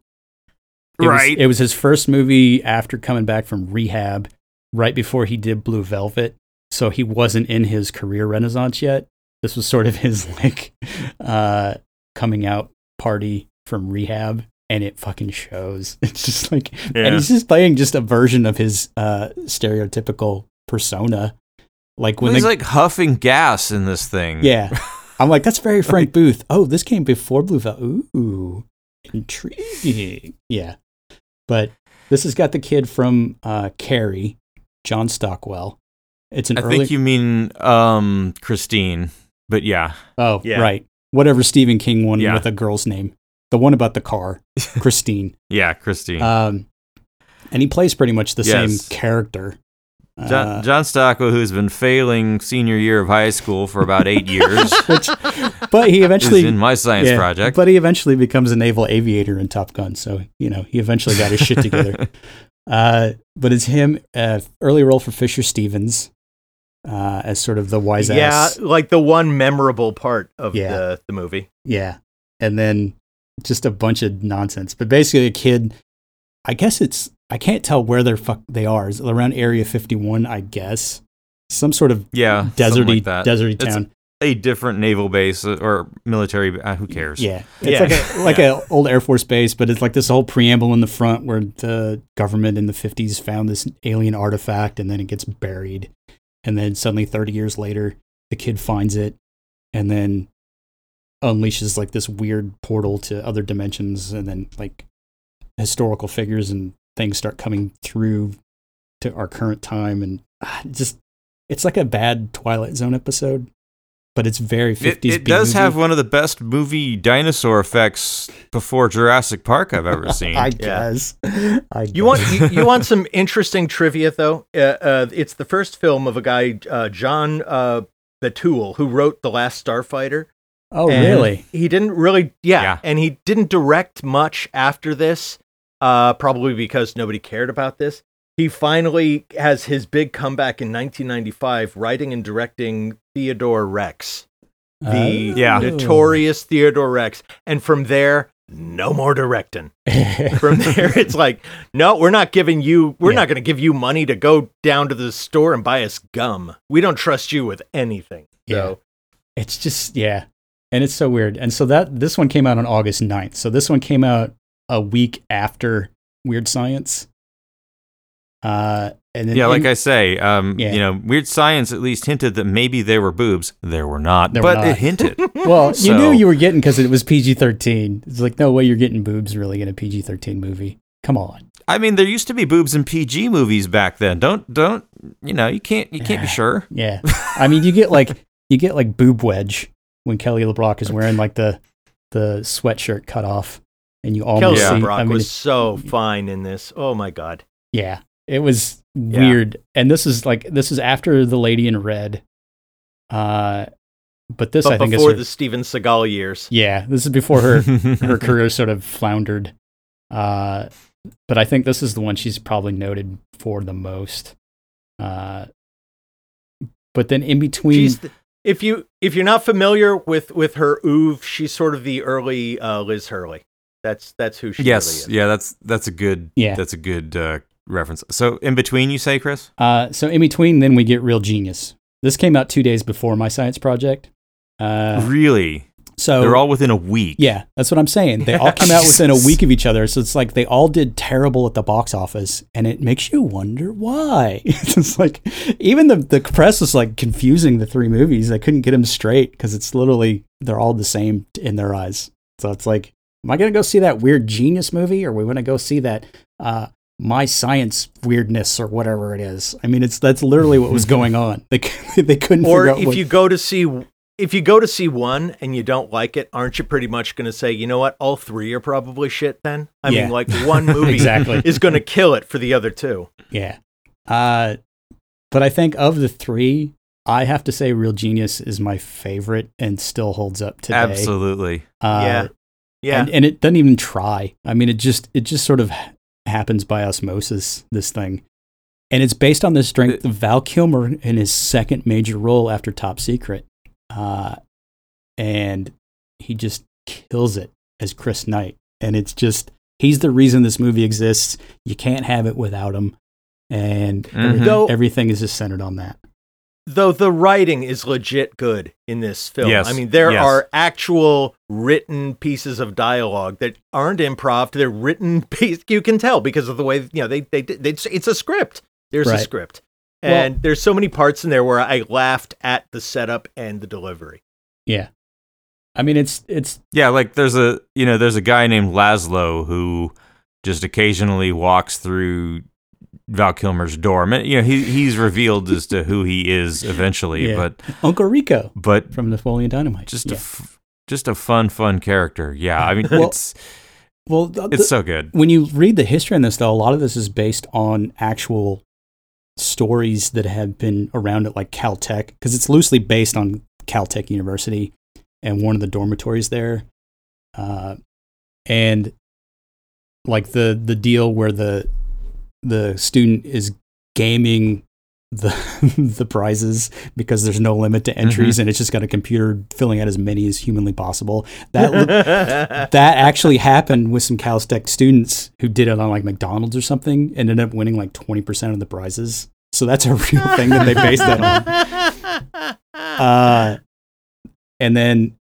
It was- Right. it was his first movie after coming back from rehab, right before he did Blue Velvet, so he wasn't in his career renaissance yet. This was sort of his like uh, coming out party from rehab, and it fucking shows. It's just like, Yeah. and he's just playing just a version of his uh, stereotypical persona. Like when Well, he's they, like huffing gas in this thing. yeah, I'm like, that's very Frank Booth. Oh, this came before Blue Velvet. Ooh, intriguing. Yeah, but this has got the kid from uh, Carrie, John Stockwell. It's an I early. think you mean um Christine, but yeah. oh, Yeah. right. Whatever Stephen King one Yeah. with a girl's name. The one about the car, Christine. Yeah, Christine. Um, and he plays pretty much the Yes. same character. John, Uh, John Stockwell, who's been failing senior year of high school for about eight years, which, but he is eventually in my science yeah, project. But he eventually becomes a naval aviator in Top Gun, so you know he eventually got his shit together. Uh, but it's him. Uh, early role for Fisher Stevens uh, as sort of the wise yeah, ass. like the one memorable part of Yeah. the, the movie. Yeah, and then just a bunch of nonsense. But basically, a kid. I guess it's. I can't tell where they're fuck they are. Is around Area 51? I guess some sort of yeah, deserty like deserty It's town. a different naval base uh, or military. Uh, who cares? Yeah, it's Yeah. like a like a old Air Force base, but it's like this whole preamble in the front where the government in the fifties found this alien artifact, and then it gets buried, and then suddenly thirty years later, the kid finds it, and then unleashes like this weird portal to other dimensions, and then like historical figures and things start coming through to our current time, and ah, just it's like a bad Twilight Zone episode. But it's very It, fifties. it does have one of the best movie dinosaur effects before Jurassic Park I've ever seen. I Yeah. guess. I You want you, you want some interesting trivia though? Uh, uh, it's the first film of a guy, uh, John uh, Betuel, who wrote The Last Starfighter. Oh, And really? He didn't really, yeah, Yeah. and he didn't direct much after this, uh, probably because nobody cared about this. He finally has his big comeback in 1995, writing and directing Theodore Rex, the Oh. Yeah. notorious Theodore Rex, and from there, no more directing. From there, it's like, no, we're not giving you, we're Yeah. not going to give you money to go down to the store and buy us gum. We don't trust you with anything. So, It's just yeah, and it's so weird. And so that this one came out on August 9th. So this one came out a week after Weird Science. Uh, and then yeah, like I say, um, Yeah. you know, Weird Science at least hinted that maybe they were boobs. There were not, There were but not. it hinted. well, you knew you were getting because it was PG 13. It's like no way you're getting boobs really in a PG 13 movie. Come on. I mean, there used to be boobs in PG movies back then. Don't, don't, you know, you can't, you can't be sure. Yeah, I mean you get like you get like boob wedge when Kelly LeBrock is wearing like the the sweatshirt cut off, and you almost Yeah. see. LeBrock I mean, was so fine in this. Oh my God. Yeah, it was Yeah. weird. And this is like this is after the Lady in Red. Uh, but this But I think before is her, the Steven Seagal years. yeah, this is before her her career sort of floundered. Uh, but I think this is the one she's probably noted for the most. Uh, but then in between, She's the, if you if you're not familiar with with her oeuvre, she's sort of the early uh, Liz Hurley. That's that's who she yes, really is. yeah, that's that's a good, Yeah. that's a good uh, reference. So in between, you say, Chris? uh, so in between, then we get Real Genius. This came out two days before my science project. Uh, really? so They're all within a week. Yeah, that's what I'm saying. They all came out within a week of each other, so it's like they all did terrible at the box office, and it makes you wonder why. it's like even the the press was like confusing the three movies. I couldn't get them straight because it's literally they're all the same in their eyes. So it's like, am I gonna go see that weird genius movie, or we want to go see that uh, my science weirdness or whatever it is? I mean, it's that's literally what was going on. They they couldn't Or figure out if what, you go to see if you go to see one and you don't like it, aren't you pretty much going to say, you know what, all three are probably shit? Then I Yeah. mean, like one movie Exactly. is going to kill it for the other two. Yeah. Uh, but I think of the three, I have to say Real Genius is my favorite and still holds up today. Absolutely. Uh, Yeah. Yeah, And, and it doesn't even try. I mean, it just it just sort of happens by osmosis. This thing, and it's based on the strength of Val Kilmer in his second major role after Top Secret, uh, and he just kills it as Chris Knight. And it's just he's the reason this movie exists. You can't have it without him. and Mhm. everything, Though- everything is just centered on that. Though the writing is legit good in this film. Yes, I mean, there yes. are actual written pieces of dialogue that aren't improv. They're written piece. You can tell because of the way you know they they, they it's, it's a script. There's a Right. script, Well- and there's so many parts in there where I laughed at the setup and the delivery. Yeah, I mean it's it's Yeah, like there's a you know there's a guy named Laszlo who just occasionally walks through Val Kilmer's dorm. You know, he he's revealed as to who he is eventually, Yeah. but Uncle Rico but from Napoleon Dynamite. just yeah. a f- just a fun fun character. Yeah, I mean Well, it's well, the- it's so good. when you read the history on this, though, a lot of this is based on actual stories that have been around at like Caltech, because it's loosely based on Caltech University and one of the dormitories there, uh, and like the the deal where the the student is gaming the the prizes because there's no limit to entries and it's just got a computer filling out as many as humanly possible. That that actually happened with some Caltech students who did it on like McDonald's or something and ended up winning like 20% of the prizes. So that's a real thing that they based that on. Uh, and then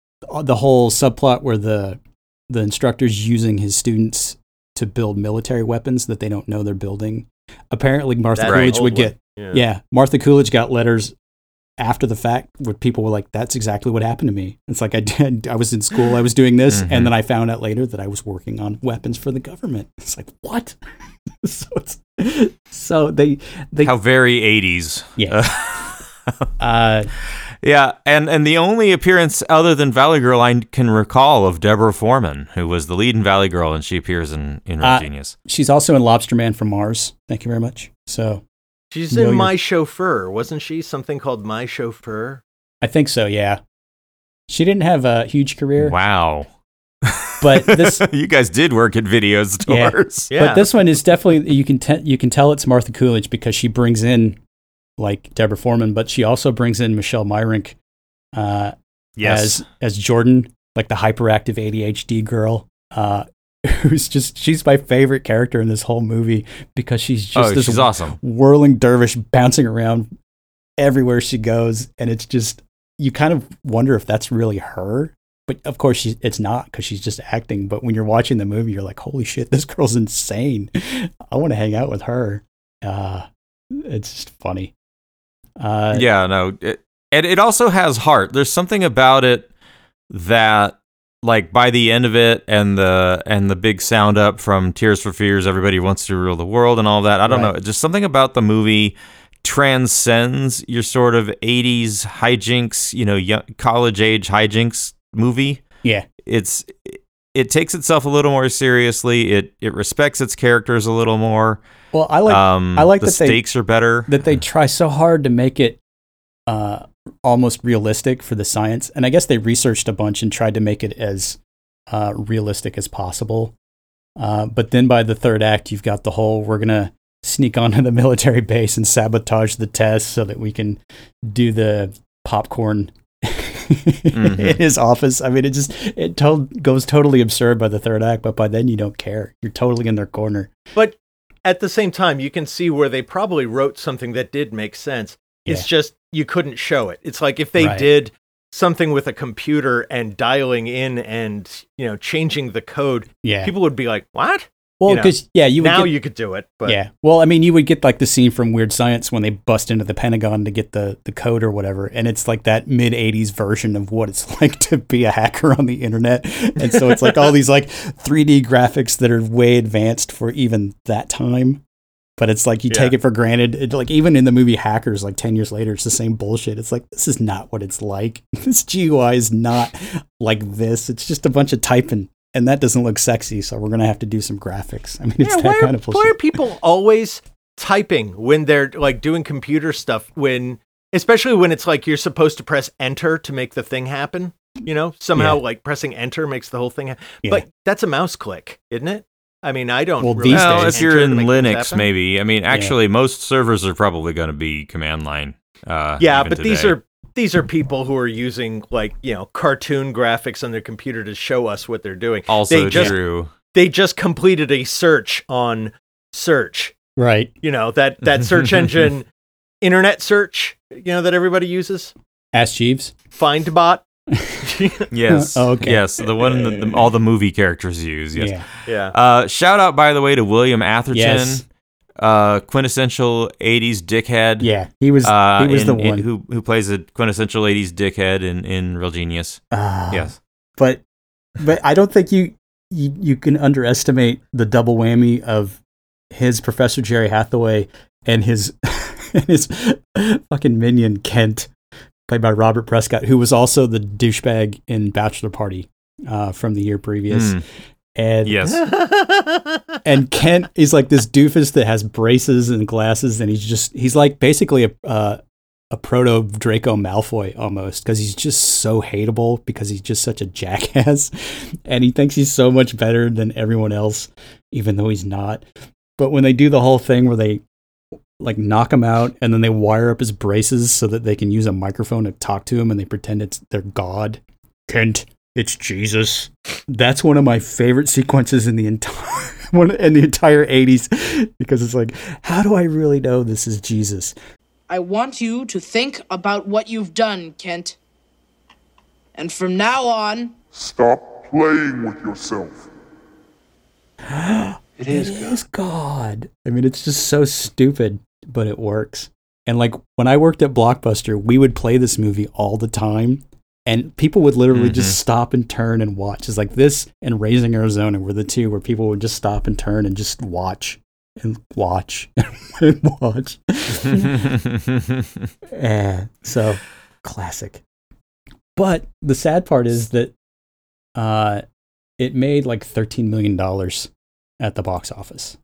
the whole subplot where the the instructor's using his students to build military weapons that they don't know they're building. Apparently, Martha That's Coolidge would get Yeah. yeah. Martha Coolidge got letters after the fact where people were like, "That's exactly what happened to me." It's like I did. I was in school. I was doing this, Mhm. and then I found out later that I was working on weapons for the government. It's like what? so it's so they they How very 80s. Yeah. uh Yeah, and and the only appearance other than Valley Girl I can recall of Deborah Foreman, who was the lead in Valley Girl, and she appears in in Red Uh, Genius. she's also in Lobster Man from Mars. Thank you very much. So She's Know in your- My Chauffeur, wasn't she? Something called My Chauffeur. I think so. Yeah. She didn't have a huge career, Wow. but this you guys did work at video Yeah. stores. Yeah. But this one is definitely you can te- you can tell it's Martha Coolidge because she brings in like Deborah Foreman, but she also brings in Michelle Meyrink uh, Yes. as as Jordan, like the hyperactive ADHD girl. Uh, who's just she's my favorite character in this whole movie because she's just oh, this she's awesome. whirling dervish bouncing around everywhere she goes, and it's just you kind of wonder if that's really her. But of course, she, it's not because she's just acting. But when you're watching the movie, you're like, "Holy shit, this girl's insane! I want to hang out with her." Uh, it's just funny. Uh, yeah, no. It, and it also has heart. There's something about it that like by the end of it and the and the big sound up from Tears for Fears, everybody wants to rule the world and all that. I don't Right. know. Just something about the movie transcends your sort of 80s hijinks, you know, young, college age hijinks movie. yeah, It's it takes itself a little more seriously. It it respects its characters a little more. Well, I like um, I like the that they- stakes are better. that they try so hard to make it uh, almost realistic for the science. And I guess they researched a bunch and tried to make it as uh, realistic as possible. Uh, but then by the third act, you've got the whole we're going to sneak onto the military base and sabotage the test so that we can do the popcorn. in his office. I mean, it just it to- goes totally absurd by the third act, but by then you don't care. You're totally in their corner. But at the same time, you can see where they probably wrote something that did make sense. It's just you couldn't show it. It's like if they Right. did something with a computer and dialing in and you know changing the code, Yeah. people would be like, "What?" Well, because yeah, you would now get- you could do it, but yeah. Well, I mean, you would get like the scene from Weird Science when they bust into the Pentagon to get the, the code or whatever. And it's like that mid 80s version of what it's like to be a hacker on the internet. And so it's like all these like 3D graphics that are way advanced for even that time. But it's like you take it for granted. It, like even in the movie Hackers, like 10 years later, it's the same bullshit. It's like, this is not what it's like. This GUI is not like this. It's just a bunch of typing. And that doesn't look sexy. So we're going to have to do some graphics. I mean, it's yeah, that why, kind are, of why are people always typing when they're like doing computer stuff when especially when it's like you're supposed to press enter to make the thing happen you know somehow Yeah. like pressing enter makes the whole thing happen Yeah. but that's a mouse click isn't it i mean i don't Well, really these well, days- if you're in to make things Linux, maybe. I mean, actually, most servers are probably going to be command line. Uh, yeah even but these are these are people who are using like you know cartoon graphics on their computer to show us what they're doing also they just true. they just completed a search on search Right. You know that that search engine, internet search. You know that everybody uses. Ask Jeeves. Findbot. Yes. Oh, okay. Yes. The one that the, all the movie characters use. Yes. Yeah. Yeah. Uh, shout out, by the way, to William Atherton, Yes. Uh, quintessential '80s dickhead. Yeah. He was. Uh, he was in- the one. who who plays a quintessential '80s dickhead in in Real Genius. Ah. yes. but but I don't think you, you you can underestimate the double whammy of his Professor Jerry Hathaway and his and his fucking minion Kent, played by Robert Prescott, who was also the douchebag in Bachelor Party uh, from the year previous. Mm. And Yes. and Kent is like this doofus that has braces and glasses, and he's just he's like basically a uh, a proto Draco Malfoy almost because he's just so hateable because he's just such a jackass, and he thinks he's so much better than everyone else, even though he's not. But when they do the whole thing where they like knock him out and then they wire up his braces so that they can use a microphone to talk to him and they pretend it's their god. Kent, it's Jesus. That's one of my favorite sequences in the entire one in the entire 80s because it's like, how do I really know this is Jesus? I want you to think about what you've done, Kent. And from now on, Stop playing with yourself. It is, God. I mean, it's just so stupid, but it works. And like when I worked at Blockbuster, we would play this movie all the time, and people would literally just stop and turn and watch. It's like this and Raising Arizona were the two where people would just stop and turn and just watch and watch and watch. Eh, so classic. But the sad part is that uh, it made like thirteen million dollars at the box office.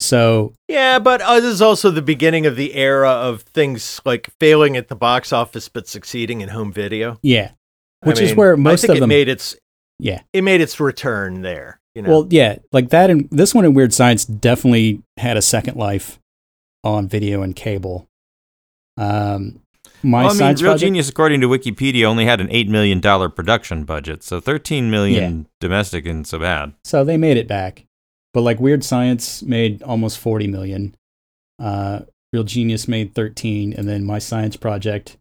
So Yeah, but uh, this is also the beginning of the era of things like failing at the box office but succeeding in home video. yeah, I which is mean, where I most think of it them made its yeah. it made its return there. You know, Well, yeah, like that and this one in Weird Science definitely had a second life on video and cable. Um, my well, I mean, science Real project, Genius, according to Wikipedia, only had an eight million dollar production budget, so thirteen million domestic isn't so bad. so they made it back. But like Weird Science made almost 40 million. Uh, Real Genius made 13 and then my science project,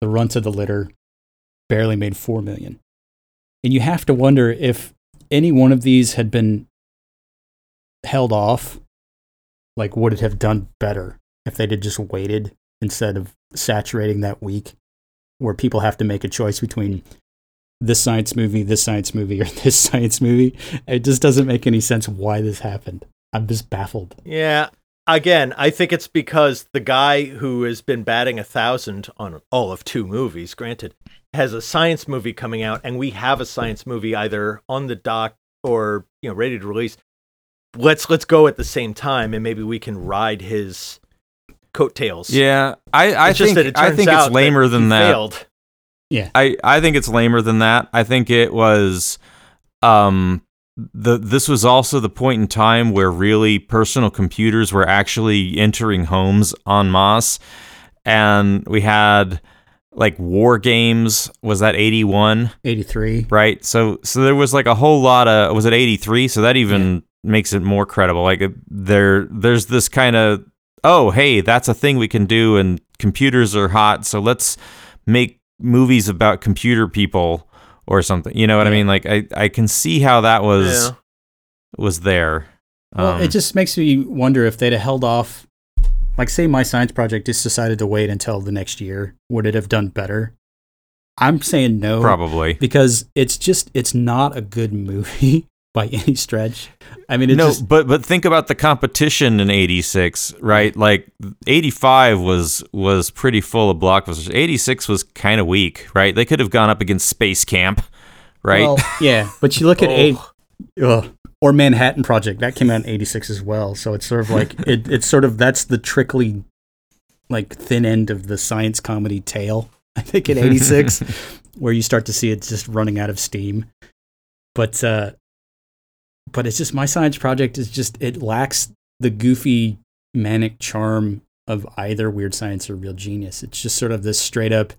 The Runt of the Litter, barely made 4 million. And you have to wonder if any one of these had been held off, like would it have done better if they'd just waited instead of saturating that week where people have to make a choice between this science movie, this science movie, or this science movie. It just doesn't make any sense why this happened. I'm just baffled. Yeah. Again, I think it's because the guy who has been batting a thousand on all of two movies, granted, has a science movie coming out, and we have a science movie either on the dock or you know ready to release. Let's let's go at the same time, and maybe we can ride his coattails. Yeah, I, I It's just think that it I think it's lamer that than he that. failed. Yeah. I, I think it's lamer than that. I think it was um the this was also the point in time where really personal computers were actually entering homes en masse. And we had like war games. Was that 81 83 right? So so there was like a whole lot of was it 83 so that even makes it more credible. Like there there's this kind of oh hey that's a thing we can do and computers are hot so let's make movies about computer people or something you know what i mean like i i can see how that was Yeah. was there Well, Um, it just makes me wonder if they'd have held off. Like, say my science project just decided to wait until the next year, would it have done better? I'm saying no. Probably. Because it's just, it's not a good movie by any stretch. I mean, it's no, just, but but think about the competition in '86, right? Like '85 was was pretty full of blockbusters. '86 was kind of weak, right? They could have gone up against Space Camp, right? Well, yeah, but you look at Oh. ugh, or Manhattan Project that came out in '86 as well. So it's sort of like it, it's sort of that's the trickly, like thin end of the science comedy tail. I think in '86, where you start to see it just running out of steam. But uh, but it's just my science project is just it lacks the goofy manic charm of either weird science or real genius. It's just sort of this straight up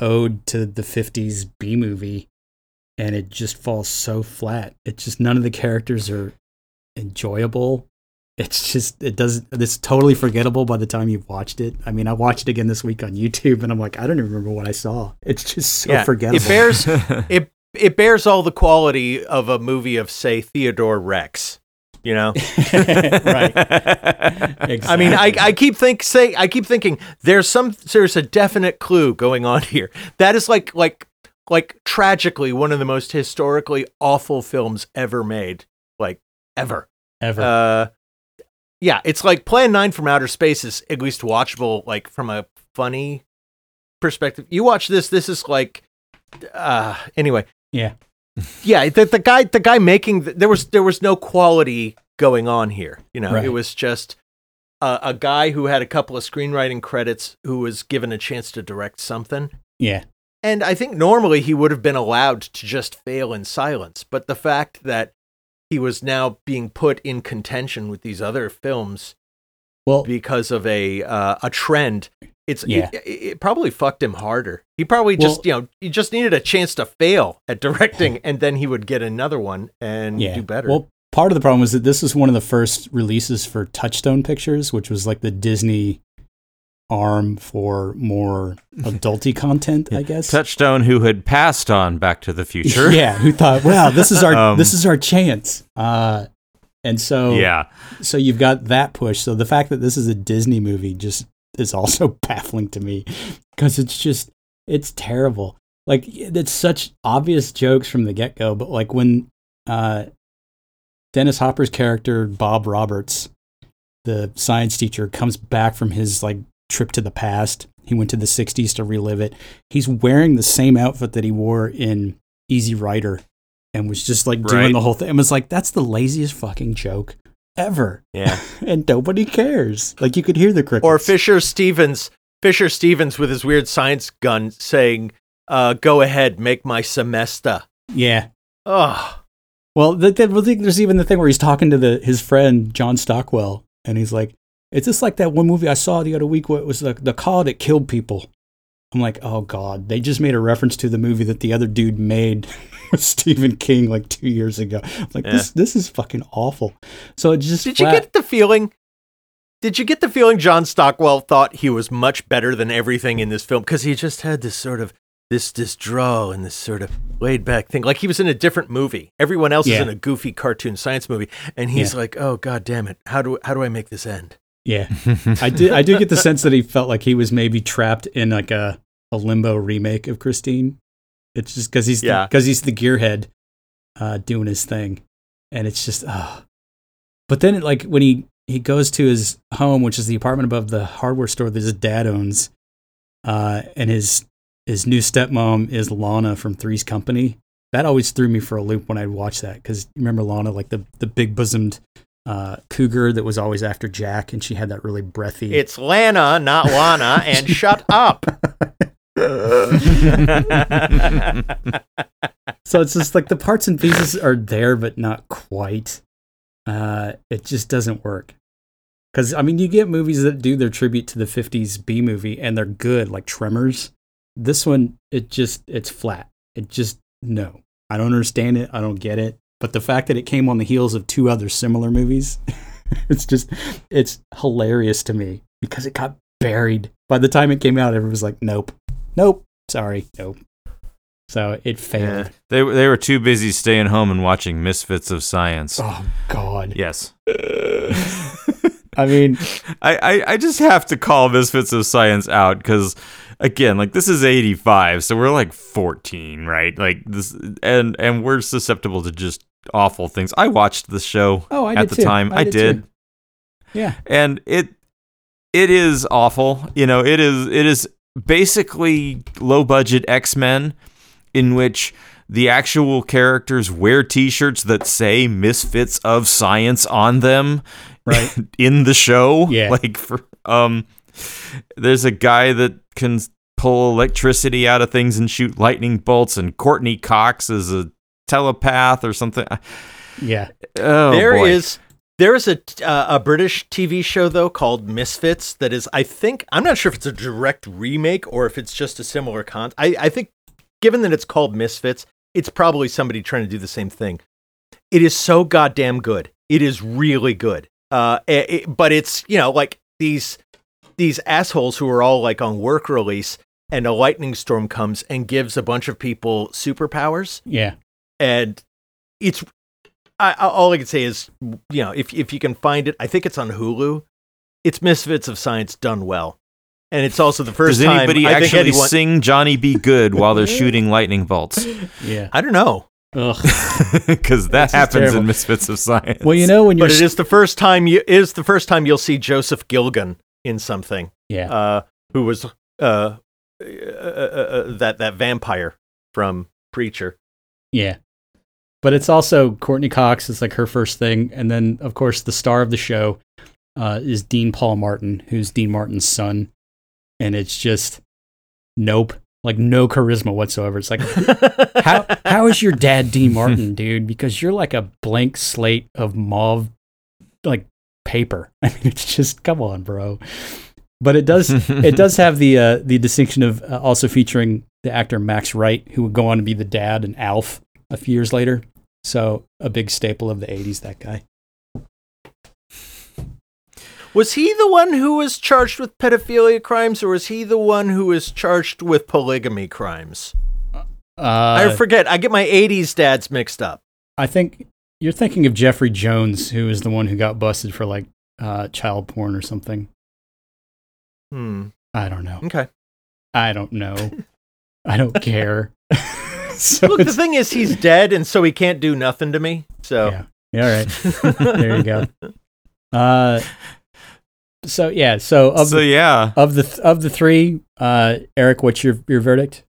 ode to the 50s B movie and it just falls so flat. It's just none of the characters are enjoyable. it's just it doesn't it's totally forgettable by the time you've watched it. I mean, I watched it again this week on YouTube and I'm like, I don't even remember what I saw. It's just so Yeah, forgettable. It bears it it bears all the quality of a movie of say Theodore Rex. You know, right. I mean, I, I keep think say I keep thinking there's some there's a definite clue going on here. That is like like like tragically one of the most historically awful films ever made, like ever. Ever. Uh, yeah, it's like Plan Nine from Outer Space is at least watchable, like from a funny perspective. You watch this, this is like, uh, anyway, yeah. yeah. The, the guy, the guy making the, there was there was no quality going on here. You know, Right. it was just a, a guy who had a couple of screenwriting credits who was given a chance to direct something. Yeah. And I think normally he would have been allowed to just fail in silence. But the fact that he was now being put in contention with these other films well, because of a uh, a trend, it's Yeah. it, it probably fucked him harder. He probably Well- just you know he just needed a chance to fail at directing, and then he would get another one and yeah. do better. Well, part of the problem was that this was one of the first releases for Touchstone Pictures, which was like the Disney arm for more adulty content, I guess. Touchstone, who had passed on Back to the Future. yeah, who thought, "Wow, this is our Um, this is our chance." Uh, and so Yeah. so you've got that push. So the fact that this is a Disney movie just is also baffling to me because it's just it's terrible. Like it's such obvious jokes from the get go, but like when uh, Dennis Hopper's character Bob Roberts, the science teacher, comes back from his like trip to the past. He went to the '60s to relive it. He's wearing the same outfit that he wore in Easy Rider, and was just like doing Right. the whole thing. And was like, "That's the laziest fucking joke ever." yeah. and nobody cares. Like you could hear the crickets. or Fisher Stevens, Fisher Stevens with his weird science gun saying, uh, "Go ahead, make my semester." yeah. Oh, Well, the, the- there's even the thing where he's talking to the his friend John Stockwell, and he's like, "It's just like that one movie I saw the other week where it was the the car that killed people." I'm like, "Oh God!" They just made a reference to the movie that the other dude made with Stephen King like two years ago. I'm like, this this is fucking awful. So it just did you get the feeling? Did you get the feeling John Stockwell thought he was much better than everything in this film because he just had this sort of this this draw and this sort of laid back thing, like he was in a different movie. Everyone else Yeah. is in a goofy cartoon science movie, and he's Yeah. like, "Oh God damn it! How do how do I make this end?" Yeah, I did. I do get the sense that he felt like he was maybe trapped in like a, a limbo remake of Christine. It's just because he's Yeah. because he's the gearhead, uh, doing his thing, and it's just. Uh. But then, like when he he goes to his home, which is the apartment above the hardware store that his dad owns, uh, and his his new stepmom is Lana from Three's Company. That always threw me for a loop when I'd watch that because remember Lana, like the the big bosomed uh, cougar that was always after Jack, and she had that really breathy. It's Lana, not Lana, and shut up. so it's just like the parts and pieces are there, but not quite. Uh, it just doesn't work. Because I mean, you get movies that do their tribute to the '50s B movie, and they're good, like Tremors. This one, it just it's flat. It just no. I don't understand it. I don't get it. But the fact that it came on the heels of two other similar movies, it's just it's hilarious to me because it got buried. By the time it came out, everyone was like, "Nope, nope, sorry, nope." So it failed. They were- they were too busy staying home and watching Misfits of Science. Oh God. Yes. I mean, I, I, I just have to call Misfits of Science out because, again, like this is '85, so we're like 14, right? Like this, and and we're susceptible to just awful things. I watched the show Oh, I at the too. time. I I, did did. Yeah. and it it is awful. You know, it is it is basically low budget X Men, in which the actual characters wear T-shirts that say "Misfits of Science" on them, right? in the show, Yeah. Like for um, there's a guy that can pull electricity out of things and shoot lightning bolts, and Courteney Cox is a telepath or something. Yeah. Oh, There is boy. There is a uh, a British TV show though called Misfits that is I think I'm not sure if it's a direct remake or if it's just a similar con. I I think given that it's called Misfits, it's probably somebody trying to do the same thing. It is so goddamn good. It is really good. Uh, eh, but it's you know like these these assholes who are all like on work release, and a lightning storm comes and gives a bunch of people superpowers, Yeah. and it's I, I- all I can say is you know if if you can find it, I think it's on Hulu. It's Misfits of Science done well, and it's also the first Does time anybody I think actually anyone- sing Johnny B. Goode while they're shooting lightning bolts? Yeah. I don't know. Because that This happens in Misfits of Science. Well, you know when you're but it is the first time you is the first time you'll see Joseph Gilgun in something. Yeah. Uh, who was uh, uh, uh, uh, that that vampire from Preacher? Yeah. But it's also Courteney Cox. It's like her first thing. And then, of course, the star of the show uh, is Dean Paul Martin, who's Dean Martin's son. And it's just nope. Like no charisma whatsoever. It's like, how, how is your dad Dean Martin, dude? Because you're like a blank slate of mauve, like paper. I mean, it's just, come on, bro. But it does, it does have the uh, the distinction of uh, also featuring the actor Max Wright, who would go on to be the dad in Alf a few years later. So a big staple of the '80s. That guy. Was he the one who was charged with pedophilia crimes, or was he the one who was charged with polygamy crimes? Uh, I forget. I get my '80s dads mixed up. I think you're thinking of Jeffrey Jones, who is the one who got busted for like uh, child porn or something. Hmm. I don't know. Okay. I don't know. I don't care. so Look, the thing is, he's dead, and so he can't do nothing to me. So yeah. Yeah, all right. there you go. Uh, so yeah. So of so the, yeah, of the th- of the three, uh, Eric, what's your your verdict?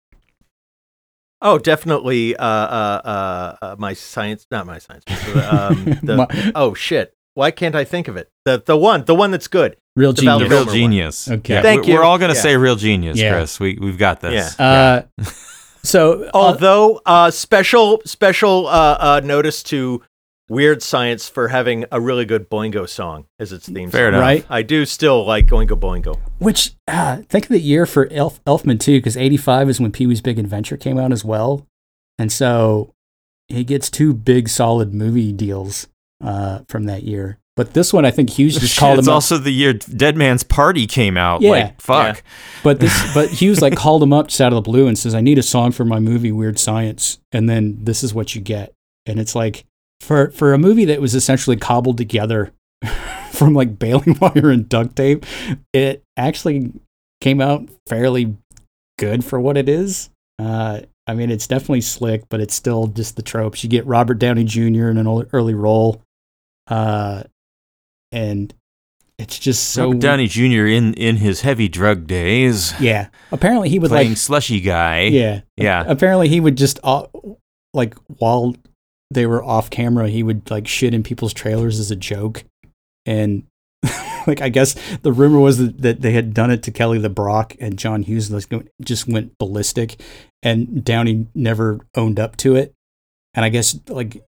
Oh, definitely. Uh, uh, uh, uh, my science, not my science. but, Um, the, My- oh shit! Why can't I think of it? The the one, the one that's good. Real The the genius. real Kilmer one. Okay. Yeah, Thank we- We're all gonna Yeah. say real genius, Yeah. Chris. We we've got this. Yeah. So uh, Although, uh, special special uh, uh, notice to Weird Science for having a really good Boingo song as its theme Fair song. enough. Right. I do still like Oingo Boingo. Which uh, think of the year for Elf, Elfman too, because '85 is when Pee Wee's Big Adventure came out as well, and so he gets two big solid movie deals uh, from that year. But this one, I think Hughes just Shit, called it's him. up. also the year Dead Man's Party came out. Yeah. Like, fuck. But this, but Hughes like called him up just out of the blue and says, "I need a song for my movie Weird Science," and then this is what you get, and it's like for for a movie that was essentially cobbled together from like baling wire and duct tape, it actually came out fairly good for what it is. Uh, I mean, it's definitely slick, but it's still just the tropes. You get Robert Downey Jr. in an early- early role, uh, and it's just so Robert Downey Jr. in in his heavy drug days, yeah. Apparently, he would playing like slushy guy. yeah Yeah. apparently he would just uh, like while they were off camera he would like shit in people's trailers as a joke and like i guess the rumor was that, that they had done it to kelly lebrock and john hughes just went ballistic and downey never owned up to it and i guess like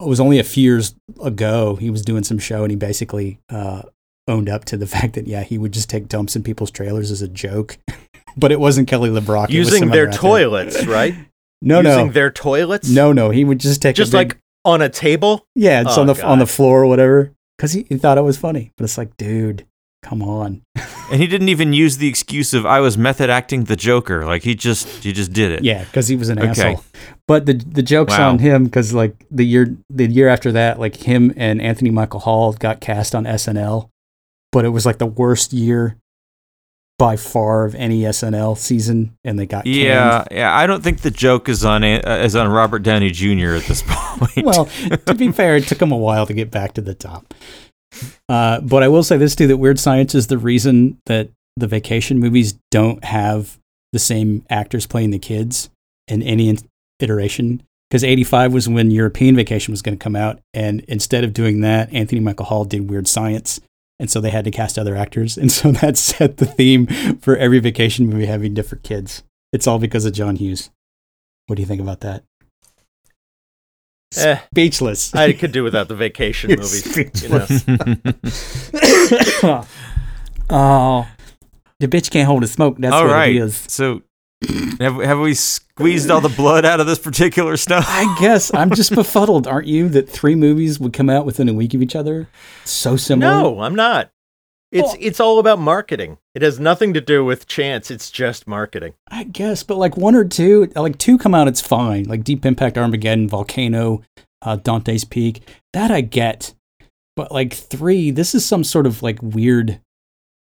it was only a few years ago he was doing some show and he basically uh owned up to the fact that yeah he would just take dumps in people's trailers as a joke but it wasn't kelly lebrock Using their toilets, right? no no. Using no their toilets. no, no, he would just take just a big, like on a table. yeah, it's Oh, on the on the floor or whatever, because he, he thought it was funny. But it's like, dude, come on. And he didn't even use the excuse of I was method acting the Joker. Like he just he just did it. Yeah, because he was an Okay. asshole. But the the jokes Wow. on him because like the year the year after that, like him and Anthony Michael Hall got cast on SNL, but it was like the worst year by far of any SNL season, and they got canned. Yeah, yeah. I don't think the joke is on uh, is on Robert Downey Jr. at this point. well, to be fair, it took him a while to get back to the top. Uh, but I will say this too: that Weird Science is the reason that the vacation movies don't have the same actors playing the kids in any iteration. Because '85 was when European Vacation was going to come out, and instead of doing that, Anthony Michael Hall did Weird Science, and so they had to cast other actors, and so that set the theme for every vacation movie having different kids. It's all because of John Hughes. What do you think about that? Eh, Speechless. I could do without the vacation You're movies. You know? oh, the bitch can't hold a smoke. That's All what right. it is. So Have, have we squeezed all the blood out of this particular stuff? I guess I'm just befuddled, aren't you? That three movies would come out within a week of each other. So similar. No, I'm not. It's Well- it's all about marketing. It has nothing to do with chance. It's just marketing. I guess, but like one or two, like two come out, it's fine. Like Deep Impact, Armageddon, Volcano, uh, Dante's Peak. That I get. But like three, this is some sort of like weird,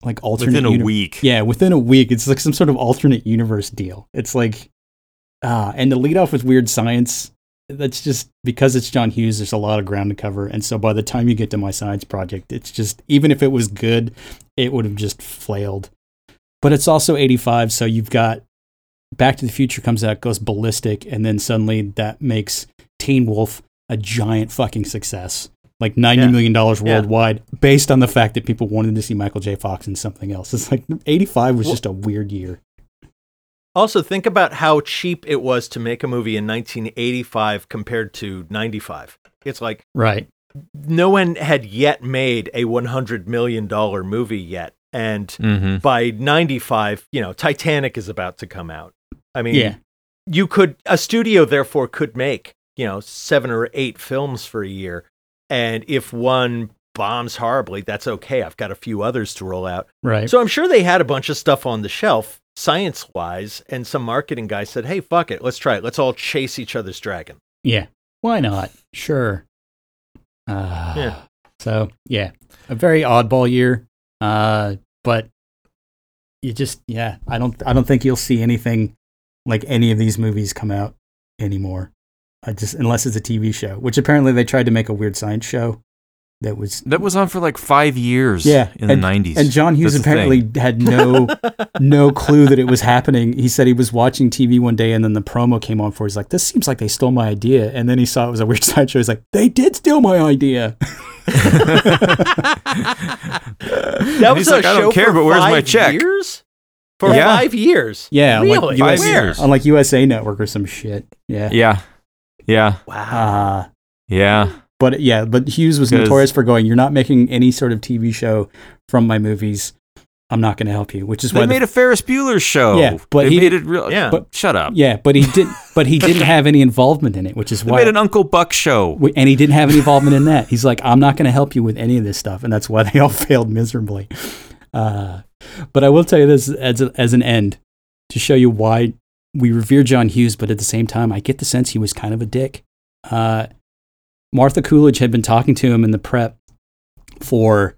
like alternate Within a uni- week. Yeah, within a week, it's like some sort of alternate universe deal. It's like, ah, and the lead off with weird science, that's just because it's John Hughes. There's a lot of ground to cover, and so by the time you get to my science project, it's just even if it was good, it would have just flailed. But it's also 85, so you've got Back to the Future comes out, goes ballistic, and then suddenly that makes Teen Wolf a giant fucking success. Like ninety Yeah. million dollars Yeah. worldwide, based on the fact that people wanted to see Michael J. Fox in something else. It's like eighty five was Well- just a weird year. Also, think about how cheap it was to make a movie in 1985 compared to 95. It's like Right. no one had yet made a 100 million dollar movie yet, and Mm-hmm. by 95, you know, Titanic is about to come out. I mean, Yeah. you could a studio therefore could make you know seven or eight films for a year, and if one bombs horribly, that's okay. I've got a few others to roll out. Right. So I'm sure they had a bunch of stuff on the shelf, science wise, and some marketing guy said, "Hey, fuck it, let's try it. Let's all chase each other's dragon." Yeah. Why not? Sure. Uh, Yeah. So yeah, a very oddball year. Uh, but you just yeah, I don't I don't think you'll see anything like any of these movies come out anymore. I just unless it's a TV show, which apparently they tried to make a weird science show that was That was on for like five years. yeah in and, the nineties. And John Hughes That's apparently had no no clue that it was happening. He said he was watching TV one day and then the promo came on for. it. He's like, "This seems like they stole my idea." And then he saw it was a weird side show. He's like, "They did steal my idea." That was he's a like, "I don't show care, for but where's my five check?" Years? For Yeah. five years. Yeah, really? like, US, Five years. on like USA Network or some shit. Yeah. Yeah, yeah, Wow. Uh, yeah. but yeah, but Hughes was notorious for going, "You're not making any sort of TV show from my movies. I'm not going to help you." Which is They why the made a Ferris Bueller show. Yeah, but they he- made it real. Yeah. but shut up. yeah, but he did, but he didn't have any involvement in it, which is why They why made an Uncle Buck show. And he didn't have any involvement in that. He's like, I'm not going to help you with any of this stuff, and that's why they all failed miserably. Uh, but I will tell you this as a, as an end to show you why we revere John Hughes, but at the same time, I get the sense he was kind of a dick. Uh, Martha Coolidge had been talking to him in the prep for,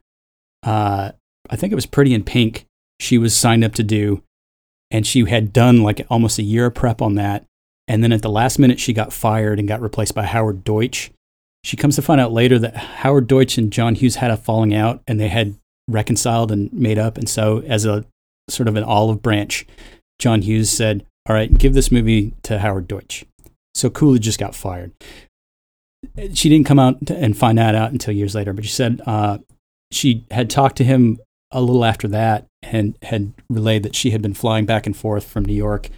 uh, I think it was Pretty in Pink. She was signed up to do, and she had done like almost a year of prep on that. And then at the last minute, she got fired and got replaced by Howard Deutch. She comes to find out later that Howard Deutch and John Hughes had a falling out and they had reconciled and made up. And so, as a sort of an olive branch, John Hughes said, All right, give this movie to Howard Deutch. So Coolidge just got fired. She didn't come out and find that out until years later, but she said uh, she had talked to him a little after that and had relayed that she had been flying back and forth from New York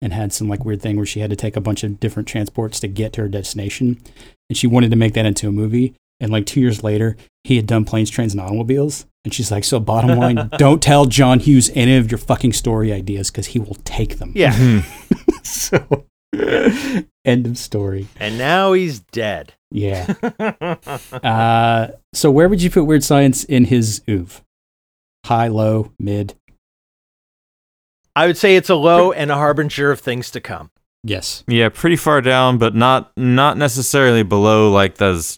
and had some like weird thing where she had to take a bunch of different transports to get to her destination. And she wanted to make that into a movie. And like two years later, he had done planes, trains, and automobiles. And she's like, So, bottom line, don't tell John Hughes any of your fucking story ideas because he will take them. Yeah. so, end of story. and now he's dead. Yeah. Uh, so, where would you put Weird Science in his oeuvre? High, low, mid? I would say it's a low and a harbinger of things to come. Yes. Yeah, pretty far down, but not not necessarily below like those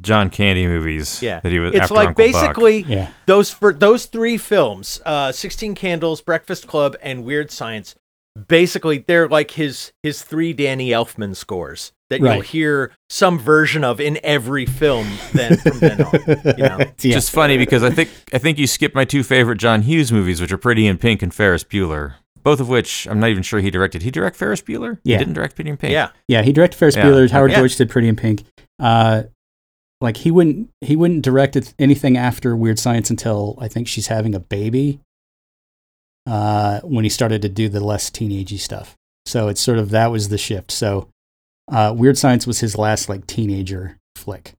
John Candy movies. Yeah. that he was. It's after like Uncle Buck. basically Yeah. those for those three films, uh, Sixteen Candles, Breakfast Club, and Weird Science. Basically, they're like his his three Danny Elfman scores that you'll hear some version of in every film. Then from then on, you know. Yeah. Just funny because I think I think you skipped my two favorite John Hughes movies, which are Pretty in Pink and Ferris Bueller. Both of which I'm not even sure he directed. He direct Ferris Bueller? Yeah. He didn't direct Pretty in Pink. Yeah, Yeah, he directed Ferris Yeah. Bueller. Howard Yeah. Deutch did Pretty in Pink. Uh, like he wouldn't he wouldn't direct anything after Weird Science until I think she's having a baby. Uh, when he started to do the less teenagey stuff, so it's sort of that was the shift. So, uh, Weird Science was his last like teenager flick,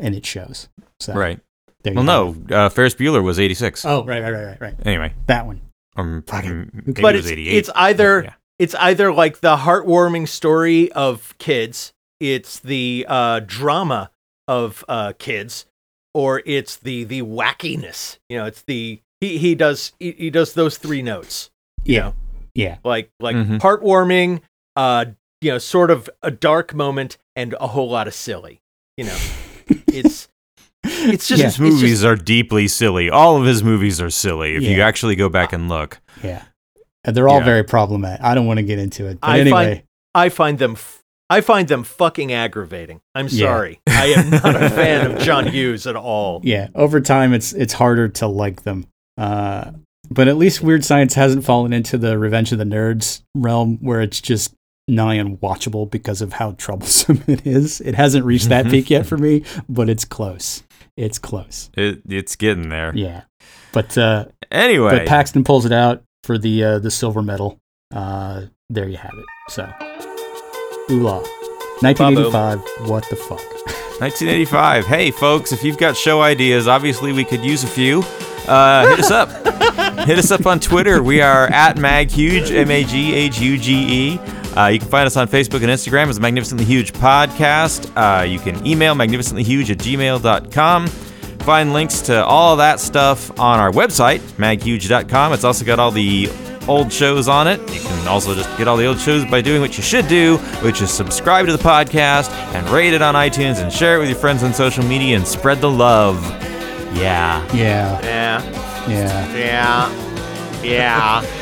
and it shows. So Right. there Well, you no, uh, Ferris Bueller was 86. Oh, right, right, right, right, right. Anyway, That one. Um, Fucking- maybe but it it's was 88. it's either Yeah. it's either like the heartwarming story of kids, it's the uh, drama of uh, kids, or it's the the wackiness. You know, it's the he he does he, he does those three notes. You Yeah. know, Yeah. like like Mhm. heartwarming, uh, you know, sort of a dark moment and a whole lot of silly. You know, it's it's just Yeah. his movies just- are deeply silly. All of his movies are silly if you actually go back and look. Yeah. And they're all Yeah. very problematic. I don't want to get into it. But I anyway. find I find them f- I find them fucking aggravating. I'm Yeah. sorry. I am not a fan of John Hughes at all. yeah, over time it's it's harder to like them. Uh, but at least Weird Science hasn't fallen into the Revenge of the Nerds realm where it's just nigh unwatchable because of how troublesome it is. It hasn't reached that peak yet for me, but it's close. It's close. It, it's getting there. Yeah. But uh, Anyway, but Paxton pulls it out for the uh, the silver medal. Uh, there you have it. So, ooh 1985. What the fuck? 1985. Hey, folks, if you've got show ideas, obviously we could use a few. Uh, hit us up. hit us up on Twitter. We are at MagHuge, M A G H U G E. Uh, you can find us on Facebook and Instagram as Magnificently Huge Podcast. Uh, you can email magnificentlyhuge at gmail.com. Find links to all that stuff on our website, maghuge.com. It's also got all the old shows on it. You can also just get all the old shows by doing what you should do, which is subscribe to the podcast and rate it on iTunes and share it with your friends on social media and spread the love. Yeah. Yeah. Yeah. Yeah. Yeah. Yeah.